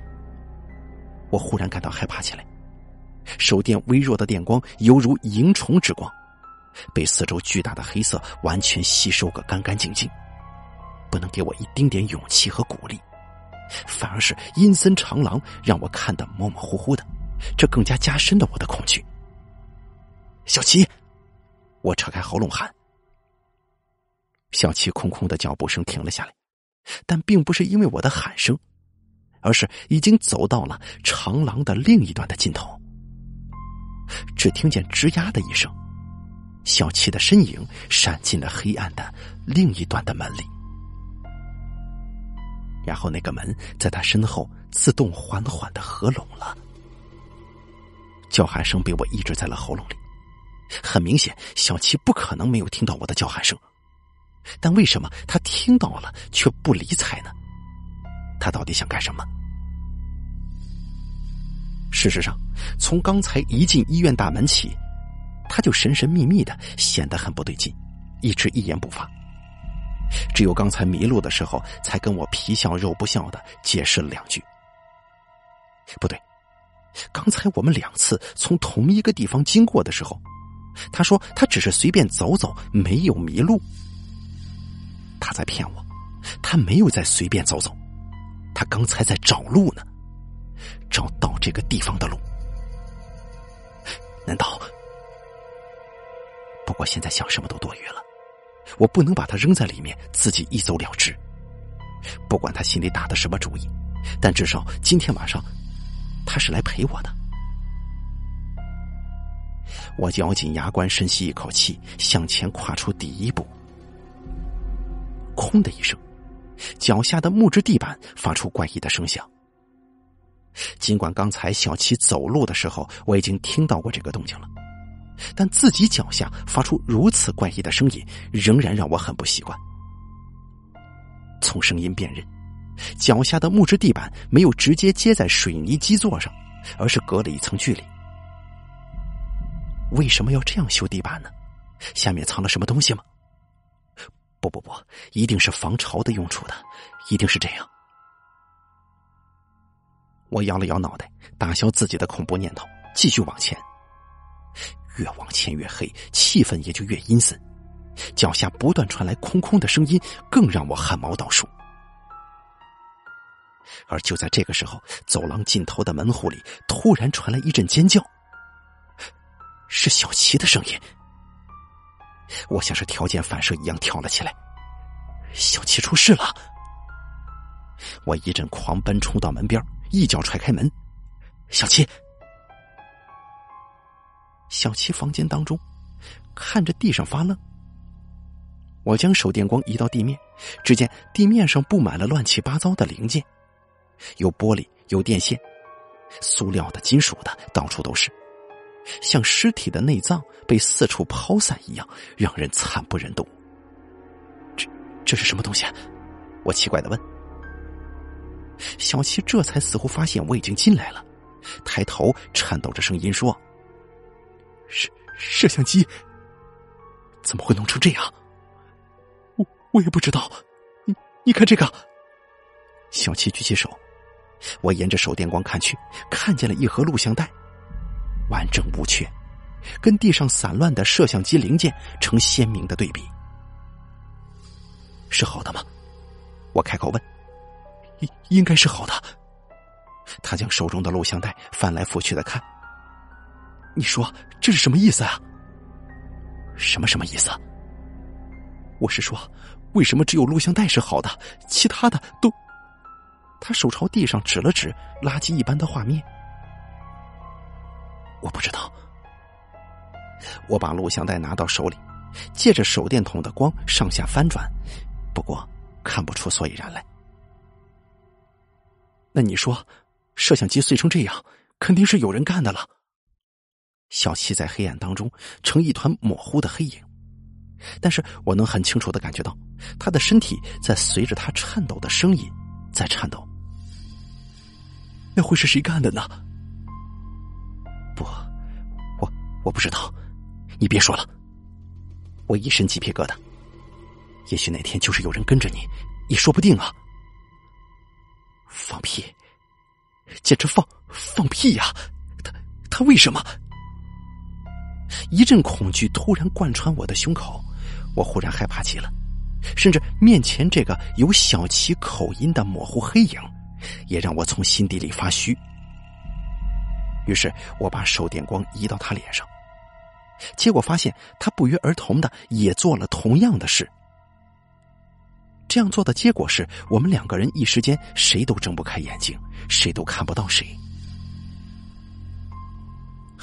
我忽然感到害怕起来。手电微弱的电光犹如萤虫之光。被四周巨大的黑色完全吸收个干干净净，不能给我一丁点勇气和鼓励，反而是阴森长廊让我看得模模糊糊的，这更加加深了我的恐惧。小七，我扯开喉咙喊。小七空空的脚步声停了下来，但并不是因为我的喊声，而是已经走到了长廊的另一端的尽头，只听见吱呀的一声。小七的身影闪进了黑暗的另一端的门里，然后那个门在他身后自动缓缓的合拢了。叫喊声被我抑制在了喉咙里，很明显，小七不可能没有听到我的叫喊声，但为什么他听到了却不理睬呢？他到底想干什么？事实上，从刚才一进医院大门起。他就神神秘秘的，显得很不对劲，一直一言不发。只有刚才迷路的时候，才跟我皮笑肉不笑的解释了两句。不对，刚才我们两次从同一个地方经过的时候，他说他只是随便走走，没有迷路。他在骗我，他没有在随便走走，他刚才在找路呢，找到这个地方的路。难道？不过现在想什么都多余了，我不能把他扔在里面，自己一走了之。不管他心里打的什么主意，但至少今天晚上他是来陪我的。我咬紧牙关，深吸一口气，向前跨出第一步。轰的一声，脚下的木质地板发出怪异的声响。尽管刚才小七走路的时候，我已经听到过这个动静了。但自己脚下发出如此怪异的声音，仍然让我很不习惯。从声音辨认，脚下的木质地板没有直接接在水泥基座上，而是隔了一层距离。为什么要这样修地板呢？下面藏了什么东西吗？不不不，一定是防潮的用处的，一定是这样。我摇了摇脑袋，打消自己的恐怖念头，继续往前。越往前越黑，气氛也就越阴森。脚下不断传来空空的声音，更让我汗毛倒竖。而就在这个时候，走廊尽头的门户里突然传来一阵尖叫，是小琪的声音。我像是条件反射一样跳了起来。小七出事了！我一阵狂奔，冲到门边，一脚踹开门。小七，小七房间当中，看着地上发愣。我将手电光移到地面，只见地面上布满了乱七八糟的零件，有玻璃，有电线，塑料的、金属的，到处都是，像尸体的内脏被四处抛散一样，让人惨不忍睹。这这是什么东西？啊我奇怪的问。小七这才似乎发现我已经进来了，抬头颤抖着声音说：“摄摄像机怎么会弄成这样？”我我也不知道，你你看这个。小七举起手，我沿着手电光看去，看见了一盒录像带，完整无缺，跟地上散乱的摄像机零件成鲜明的对比。是好的吗？我开口问。应应该是好的。他将手中的录像带翻来覆去的看。你说这是什么意思啊？什么什么意思？我是说。为什么只有录像带是好的，其他的都？他手朝地上指了指垃圾一般的画面。我不知道。我把录像带拿到手里，借着手电筒的光上下翻转，不过看不出所以然来。那你说，摄像机碎成这样，肯定是有人干的了。小七在黑暗当中成一团模糊的黑影。但是我能很清楚的感觉到，他的身体在随着他颤抖的声音在颤抖。那会是谁干的呢？不，我我不知道。你别说了，我一身鸡皮疙瘩。也许那天就是有人跟着你，也说不定啊。放屁！简直放放屁呀！他他为什么？一阵恐惧突然贯穿我的胸口。我忽然害怕极了，甚至面前这个有小琪口音的模糊黑影，也让我从心底里发虚。于是我把手电光移到他脸上，结果发现他不约而同的也做了同样的事。这样做的结果是我们两个人一时间谁都睁不开眼睛，谁都看不到谁。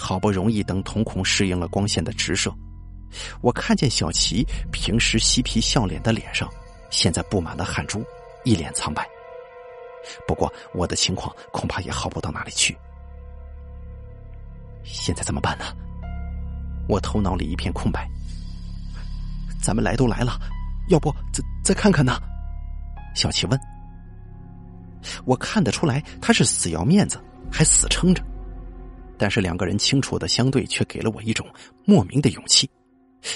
好不容易等瞳孔适应了光线的直射。我看见小琪平时嬉皮笑脸的脸上，现在布满了汗珠，一脸苍白。不过我的情况恐怕也好不到哪里去。现在怎么办呢？我头脑里一片空白。咱们来都来了，要不再再看看呢？小琪问。我看得出来他是死要面子，还死撑着。但是两个人清楚的相对，却给了我一种莫名的勇气。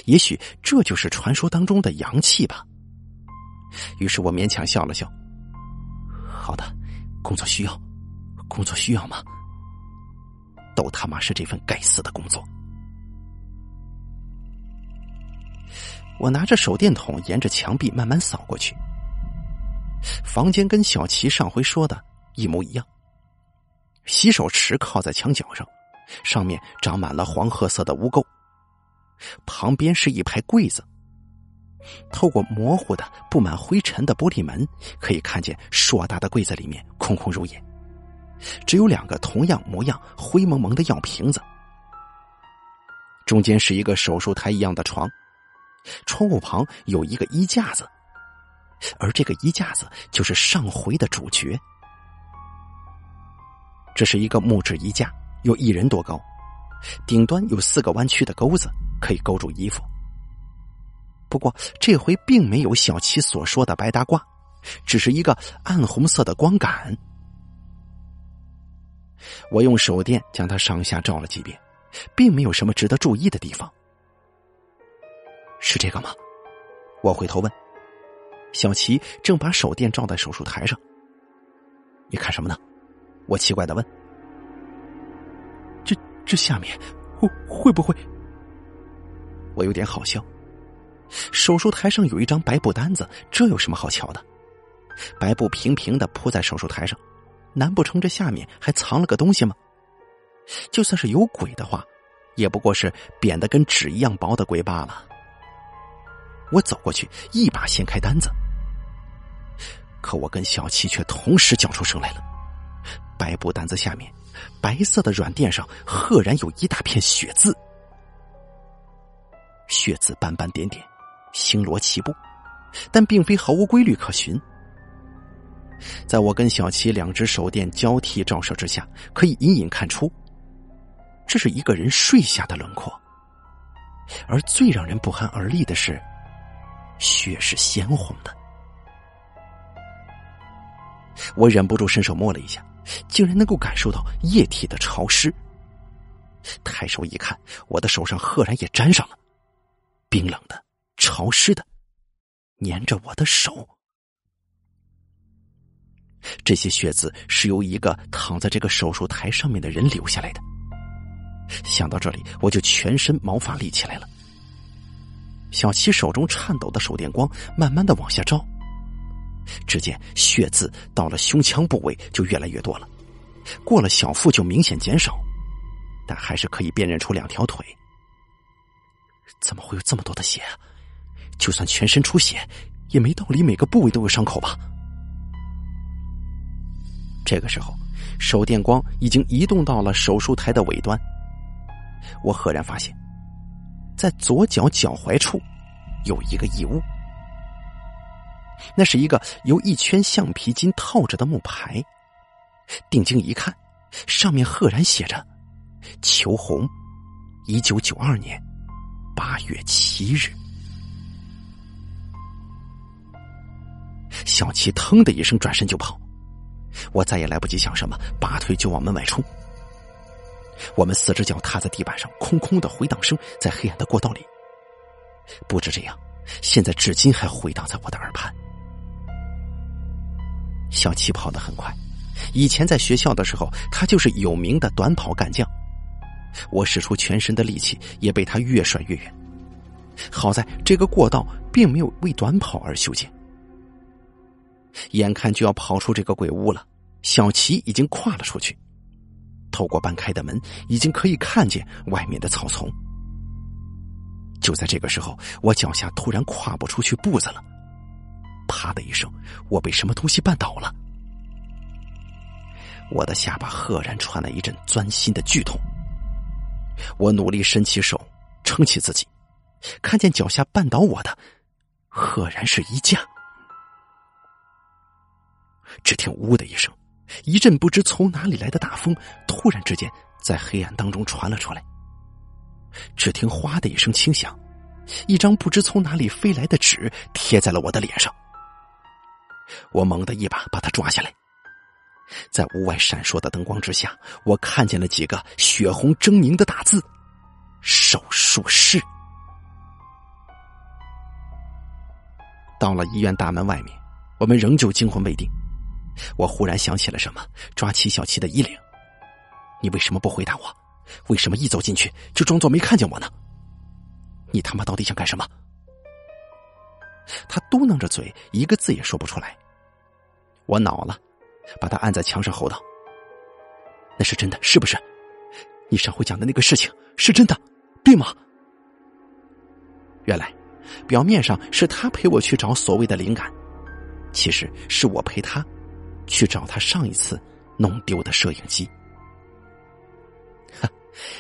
也许这就是传说当中的阳气吧。于是我勉强笑了笑。好的，工作需要，工作需要吗？都他妈是这份该死的工作。我拿着手电筒沿着墙壁慢慢扫过去。房间跟小齐上回说的一模一样。洗手池靠在墙角上，上面长满了黄褐色的污垢。旁边是一排柜子，透过模糊的、布满灰尘的玻璃门，可以看见硕大的柜子里面空空如也，只有两个同样模样灰蒙蒙的药瓶子。中间是一个手术台一样的床，窗户旁有一个衣架子，而这个衣架子就是上回的主角。这是一个木质衣架，有一人多高，顶端有四个弯曲的钩子。可以勾住衣服，不过这回并没有小七所说的白大褂，只是一个暗红色的光杆。我用手电将它上下照了几遍，并没有什么值得注意的地方。是这个吗？我回头问。小齐正把手电照在手术台上。你看什么呢？我奇怪的问。这这下面会会不会？我有点好笑。手术台上有一张白布单子，这有什么好瞧的？白布平平的铺在手术台上，难不成这下面还藏了个东西吗？就算是有鬼的话，也不过是扁的跟纸一样薄的鬼罢了。我走过去，一把掀开单子，可我跟小七却同时叫出声来了。白布单子下面，白色的软垫上，赫然有一大片血渍，血渍斑斑点点，星罗棋布，但并非毫无规律可循。在我跟小七两只手电交替照射之下，可以隐隐看出，这是一个人睡下的轮廓。而最让人不寒而栗的是，血是鲜红的。我忍不住伸手摸了一下，竟然能够感受到液体的潮湿。抬手一看，我的手上赫然也沾上了，冰冷的、潮湿的，粘着我的手。这些血渍是由一个躺在这个手术台上面的人留下来的。想到这里，我就全身毛发立起来了。小七手中颤抖的手电光慢慢的往下照，只见血渍到了胸腔部位就越来越多了，过了小腹就明显减少，但还是可以辨认出两条腿。怎么会有这么多的血啊？就算全身出血，也没道理每个部位都有伤口吧？这个时候，手电光已经移动到了手术台的尾端。我赫然发现，在左脚脚踝处有一个异物，那是一个由一圈橡皮筋套着的木牌。定睛一看，上面赫然写着“裘红，一九九二年八月七日”。小七腾的一声转身就跑，我再也来不及想什么，拔腿就往门外冲。我们四只脚踏在地板上，空空的回荡声在黑暗的过道里。不止这样，现在至今还回荡在我的耳畔。小七跑得很快，以前在学校的时候，他就是有名的短跑干将。我使出全身的力气，也被他越甩越远。好在这个过道并没有为短跑而修建。眼看就要跑出这个鬼屋了，小齐已经跨了出去。透过半开的门，已经可以看见外面的草丛。就在这个时候，我脚下突然跨不出去步子了，啪的一声，我被什么东西绊倒了。我的下巴赫然传来一阵钻心的剧痛。我努力伸起手撑起自己，看见脚下绊倒我的，赫然是衣架。只听“呜”的一声。一阵不知从哪里来的大风，突然之间在黑暗当中传了出来。只听“哗”的一声轻响，一张不知从哪里飞来的纸贴在了我的脸上。我猛地一把把他抓下来，在屋外闪烁的灯光之下，我看见了几个血红狰狞的大字：“手术室。”到了医院大门外面，我们仍旧惊魂未定。我忽然想起了什么，抓起小七的衣领：“你为什么不回答我？为什么一走进去就装作没看见我呢？你他妈到底想干什么？”他嘟囔着嘴，一个字也说不出来。我恼了，把他按在墙上吼道：“那是真的，是不是？你上回讲的那个事情是真的，对吗？”原来，表面上是他陪我去找所谓的灵感，其实是我陪他。去找他上一次弄丢的摄影机。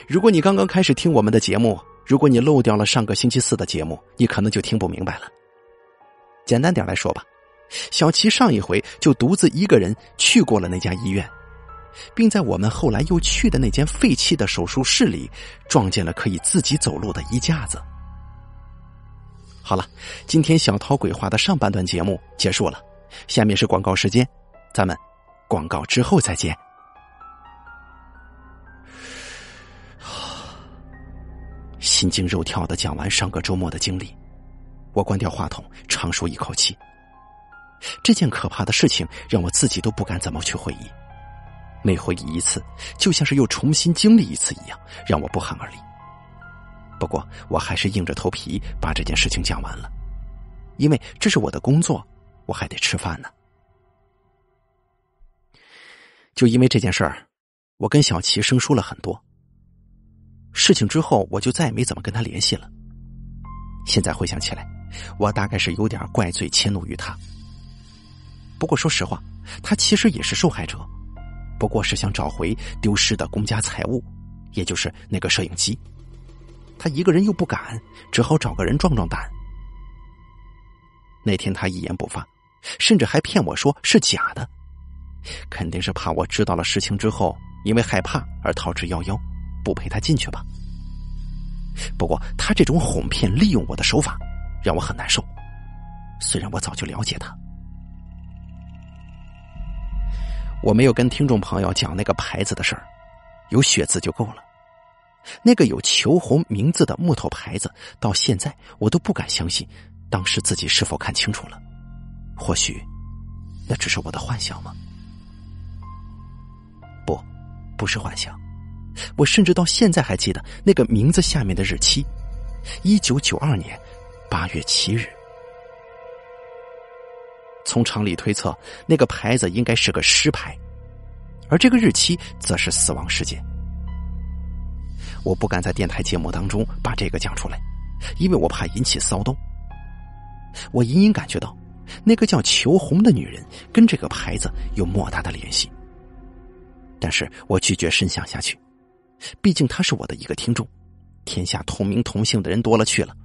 如果你刚刚开始听我们的节目，如果你漏掉了上个星期四的节目，你可能就听不明白了。简单点来说吧，小齐上一回就独自一个人去过了那家医院，并在我们后来又去的那间废弃的手术室里撞见了可以自己走路的衣架子。好了，今天小涛鬼话的上半段节目结束了，下面是广告时间。咱们广告之后再见。心惊肉跳的讲完上个周末的经历，我关掉话筒，长舒一口气。这件可怕的事情让我自己都不敢怎么去回忆，每回忆一次，就像是又重新经历一次一样，让我不寒而栗。不过，我还是硬着头皮把这件事情讲完了，因为这是我的工作，我还得吃饭呢。就因为这件事儿，我跟小齐生疏了很多。事情之后，我就再也没怎么跟他联系了。现在回想起来，我大概是有点怪罪迁怒于他。不过说实话，他其实也是受害者，不过是想找回丢失的公家财物，也就是那个摄影机。他一个人又不敢，只好找个人壮壮胆。那天他一言不发，甚至还骗我说是假的，肯定是怕我知道了事情之后，因为害怕而逃之夭夭，不陪他进去吧。不过他这种哄骗、利用我的手法，让我很难受。虽然我早就了解他，我没有跟听众朋友讲那个牌子的事儿，有血字就够了。那个有“求红”名字的木头牌子，到现在我都不敢相信，当时自己是否看清楚了？或许，那只是我的幻想吗？不，不是幻想。我甚至到现在还记得那个名字下面的日期：一九九二年八月七日。从常理推测，那个牌子应该是个尸牌，而这个日期则是死亡时间。我不敢在电台节目当中把这个讲出来，因为我怕引起骚动。我隐隐感觉到，那个叫裘红的女人跟这个牌子有莫大的联系，但是我拒绝深想下去。毕竟她是我的一个听众，天下同名同姓的人多了去了，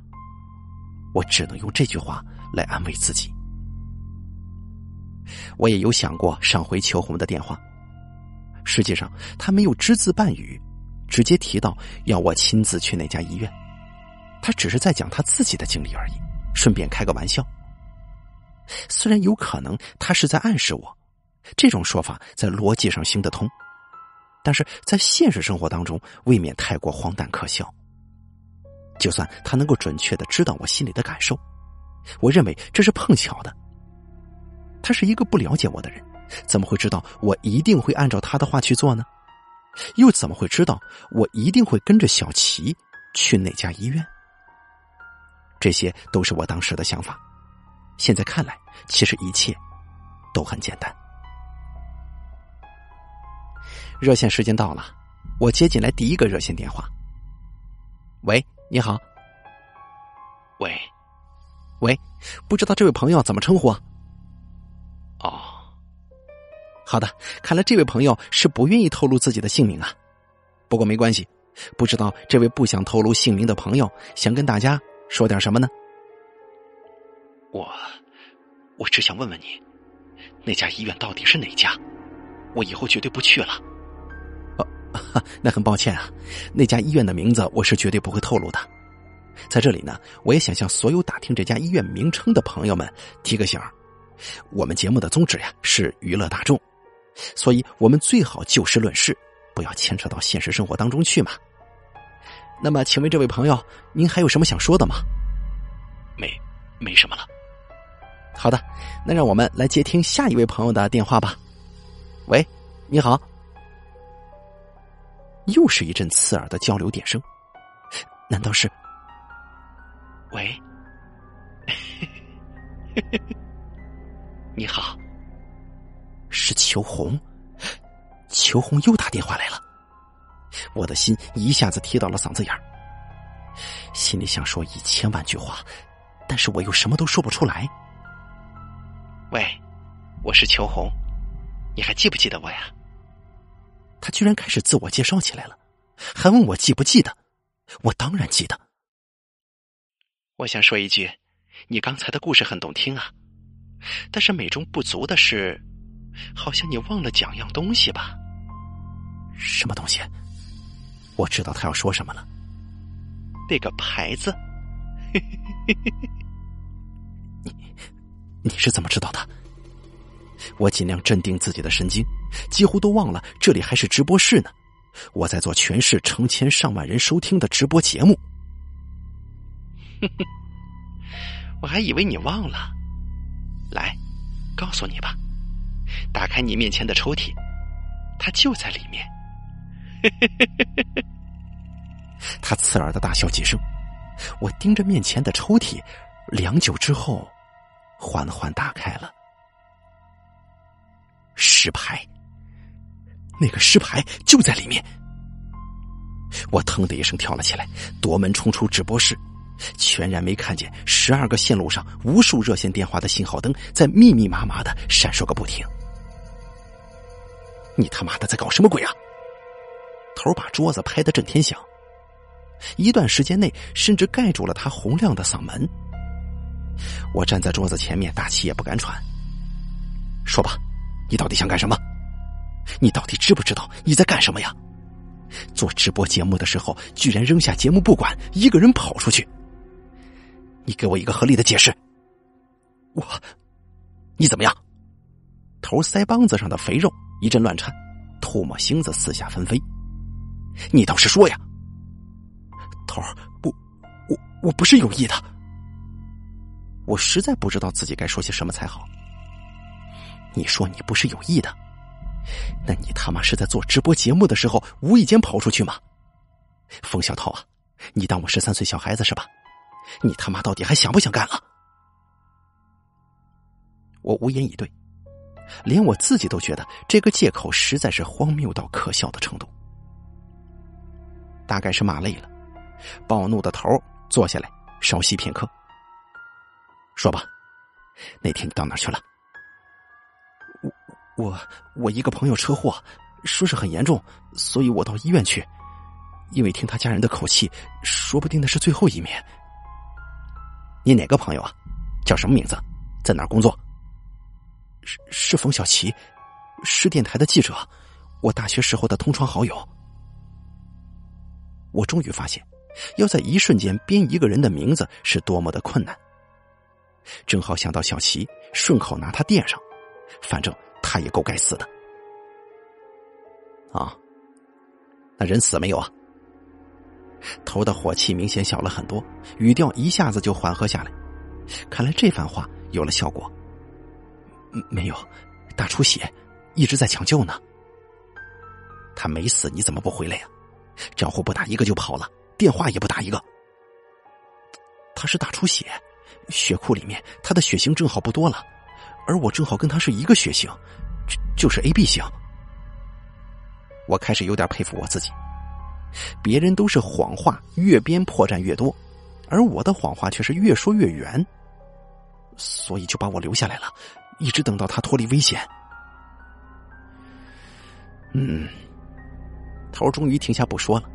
我只能用这句话来安慰自己。我也有想过上回求红的电话，实际上他没有只字半语，直接提到要我亲自去那家医院，他只是在讲他自己的经历而已，顺便开个玩笑。虽然有可能他是在暗示我，这种说法在逻辑上行得通。但是在现实生活当中，未免太过荒诞可笑。就算他能够准确的知道我心里的感受，我认为这是碰巧的。他是一个不了解我的人，怎么会知道我一定会按照他的话去做呢？又怎么会知道我一定会跟着小齐去那家医院？这些都是我当时的想法。现在看来，其实一切都很简单。热线时间到了，我接进来第一个热线电话。喂，你好。喂，喂，不知道这位朋友怎么称呼？啊？哦，好的，看来这位朋友是不愿意透露自己的姓名啊。不过没关系，不知道这位不想透露姓名的朋友想跟大家说点什么呢？我，我只想问问你，那家医院到底是哪家？我以后绝对不去了。哈 那很抱歉啊，那家医院的名字我是绝对不会透露的。在这里呢，我也想向所有打听这家医院名称的朋友们提个醒我们节目的宗旨呀是娱乐大众，所以我们最好就事论事，不要牵扯到现实生活当中去嘛。那么，请问这位朋友，您还有什么想说的吗？没，没什么了。好的，那让我们来接听下一位朋友的电话吧。喂，你好。又是一阵刺耳的交流点声，难道是？喂，你好，是秋红，秋红又打电话来了，我的心一下子提到了嗓子眼儿，心里想说一千万句话，但是我又什么都说不出来。喂，我是秋红，你还记不记得我呀？他居然开始自我介绍起来了，还问我记不记得？我当然记得。我想说一句，你刚才的故事很动听啊，但是美中不足的是，好像你忘了讲样东西吧？什么东西？我知道他要说什么了。那个牌子。你你是怎么知道的？我尽量镇定自己的神经。几乎都忘了这里还是直播室呢，我在做全市成千上万人收听的直播节目。我还以为你忘了，来，告诉你吧，打开你面前的抽屉，它就在里面。他刺耳的大笑几声，我盯着面前的抽屉，良久之后，缓缓打开了石牌。那个尸牌就在里面，我腾的一声跳了起来，夺门冲出直播室，全然没看见十二个线路上无数热线电话的信号灯在密密麻麻的闪烁个不停。你他妈的在搞什么鬼啊！头把桌子拍得震天响，一段时间内甚至盖住了他洪亮的嗓门。我站在桌子前面，大气也不敢喘。说吧，你到底想干什么？你到底知不知道你在干什么呀？做直播节目的时候，居然扔下节目不管，一个人跑出去。你给我一个合理的解释。我，你怎么样？头腮帮子上的肥肉一阵乱颤，唾沫星子四下纷飞。你倒是说呀！头儿，我我我不是有意的。我实在不知道自己该说些什么才好。你说你不是有意的，那你他妈是在做直播节目的时候无意间跑出去吗？冯小涛啊，你当我十三岁小孩子是吧？你他妈到底还想不想干了？我无言以对，连我自己都觉得这个借口实在是荒谬到可笑的程度。大概是骂累了，暴怒的头坐下来稍息片刻，说吧，那天你到哪去了？我我一个朋友车祸，说是很严重，所以我到医院去。因为听他家人的口气，说不定那是最后一面。你哪个朋友啊？叫什么名字？在哪工作？是是冯小琪，是电台的记者，我大学时候的同窗好友。我终于发现，要在一瞬间编一个人的名字是多么的困难。正好想到小齐，顺口拿他垫上，反正他也够该死的。啊，那人死没有啊？头的火气明显小了很多，语调一下子就缓和下来。看来这番话有了效果。没有，大出血，一直在抢救呢。他没死，你怎么不回来呀？招呼不打一个就跑了，电话也不打一个。他是大出血，血库里面他的血型正好不多了，而我正好跟他是一个血型，就就是 A B 型。我开始有点佩服我自己，别人都是谎话越编破绽越多，而我的谎话却是越说越圆，所以就把我留下来了，一直等到他脱离危险。嗯。头终于停下不说了，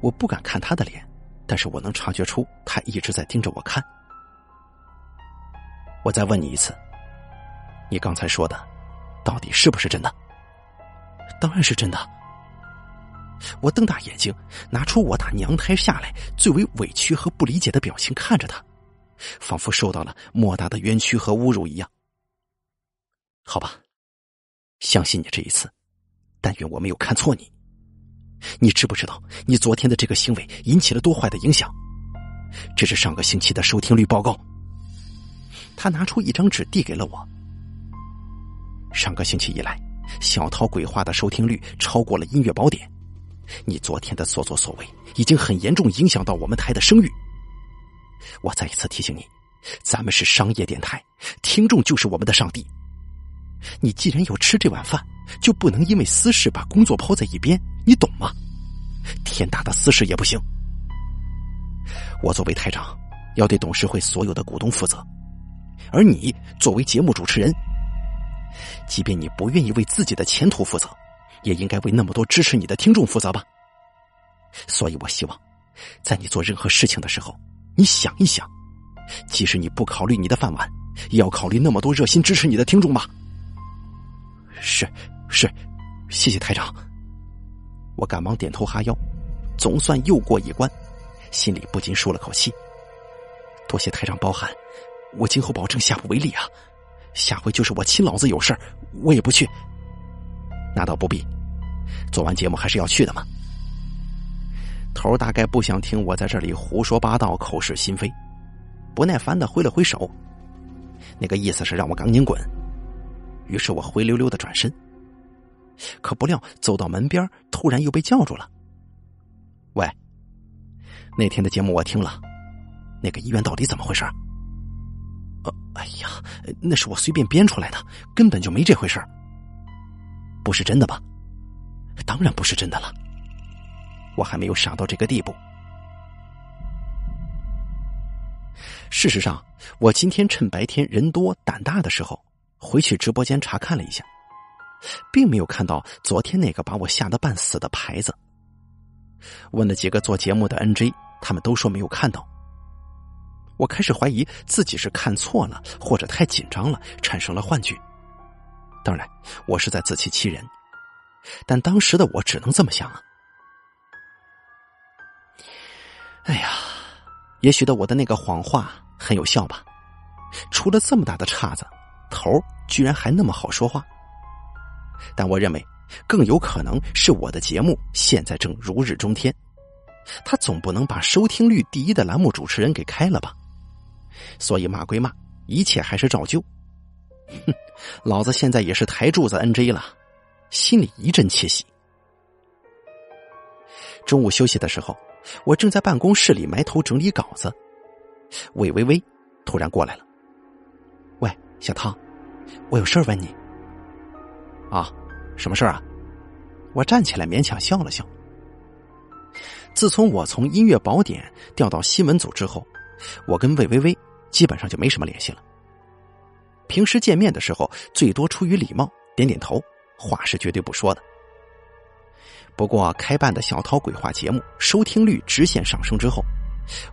我不敢看他的脸，但是我能察觉出他一直在盯着我看。我再问你一次，你刚才说的，到底是不是真的？当然是真的。我瞪大眼睛，拿出我打娘胎下来最为委屈和不理解的表情看着他，仿佛受到了莫大的冤屈和侮辱一样。好吧，相信你这一次，但愿我没有看错你。你知不知道，你昨天的这个行为引起了多坏的影响？这是上个星期的收听率报告。他拿出一张纸递给了我。上个星期以来，小涛鬼话的收听率超过了音乐宝典。你昨天的所作所为已经很严重影响到我们台的声誉。我再一次提醒你，咱们是商业电台，听众就是我们的上帝。你既然要吃这碗饭，就不能因为私事把工作抛在一边，你懂吗？天大的私事也不行。我作为台长，要对董事会所有的股东负责，而你作为节目主持人，即便你不愿意为自己的前途负责，也应该为那么多支持你的听众负责吧。所以我希望，在你做任何事情的时候，你想一想，即使你不考虑你的饭碗，也要考虑那么多热心支持你的听众吧。是是，谢谢台长。我赶忙点头哈腰，总算又过一关，心里不禁舒了口气。多谢台长包涵，我今后保证下不为例啊！下回就是我亲老子有事儿，我也不去。那倒不必，做完节目还是要去的嘛。头大概不想听我在这里胡说八道、口是心非，不耐烦的挥了挥手，那个意思是让我赶紧滚。于是我灰溜溜的转身，可不料走到门边，突然又被叫住了。喂，那天的节目我听了，那个医院到底怎么回事？哎呀，那是我随便编出来的，根本就没这回事不是真的吧？当然不是真的了，我还没有傻到这个地步。事实上，我今天趁白天人多胆大的时候，回去直播间查看了一下，并没有看到昨天那个把我吓得半死的牌子。问了几个做节目的 NJ，他们都说没有看到。我开始怀疑自己是看错了，或者太紧张了，产生了幻觉。当然，我是在自欺欺人，但当时的我只能这么想啊。哎呀，也许的我的那个谎话很有效吧？出了这么大的岔子，头居然还那么好说话。但我认为，更有可能是我的节目现在正如日中天，他总不能把收听率第一的栏目主持人给开了吧？所以骂归骂，一切还是照旧。哼，老子现在也是台柱子 NJ 了，心里一阵窃喜。中午休息的时候，我正在办公室里埋头整理稿子，魏微微突然过来了。喂，小涛，我有事问你。啊，什么事啊？我站起来勉强笑了笑。自从我从音乐宝典调到新闻组之后，我跟魏微微。基本上就没什么联系了。平时见面的时候，最多出于礼貌点点头，话是绝对不说的。不过开办的小涛鬼话节目收听率直线上升之后，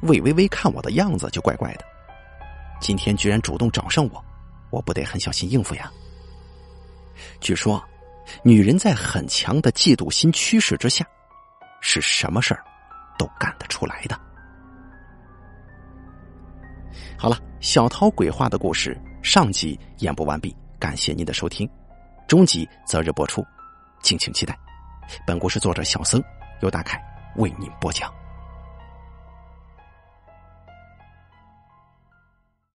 魏微微看我的样子就怪怪的。今天居然主动找上我，我不得很小心应付呀。据说，女人在很强的嫉妒心驱使之下，是什么事儿都干得出来的。好了，小涛鬼话的故事上集演播完毕，感谢您的收听，中集择日播出，敬请期待。本故事作者小僧由大凯为您播讲。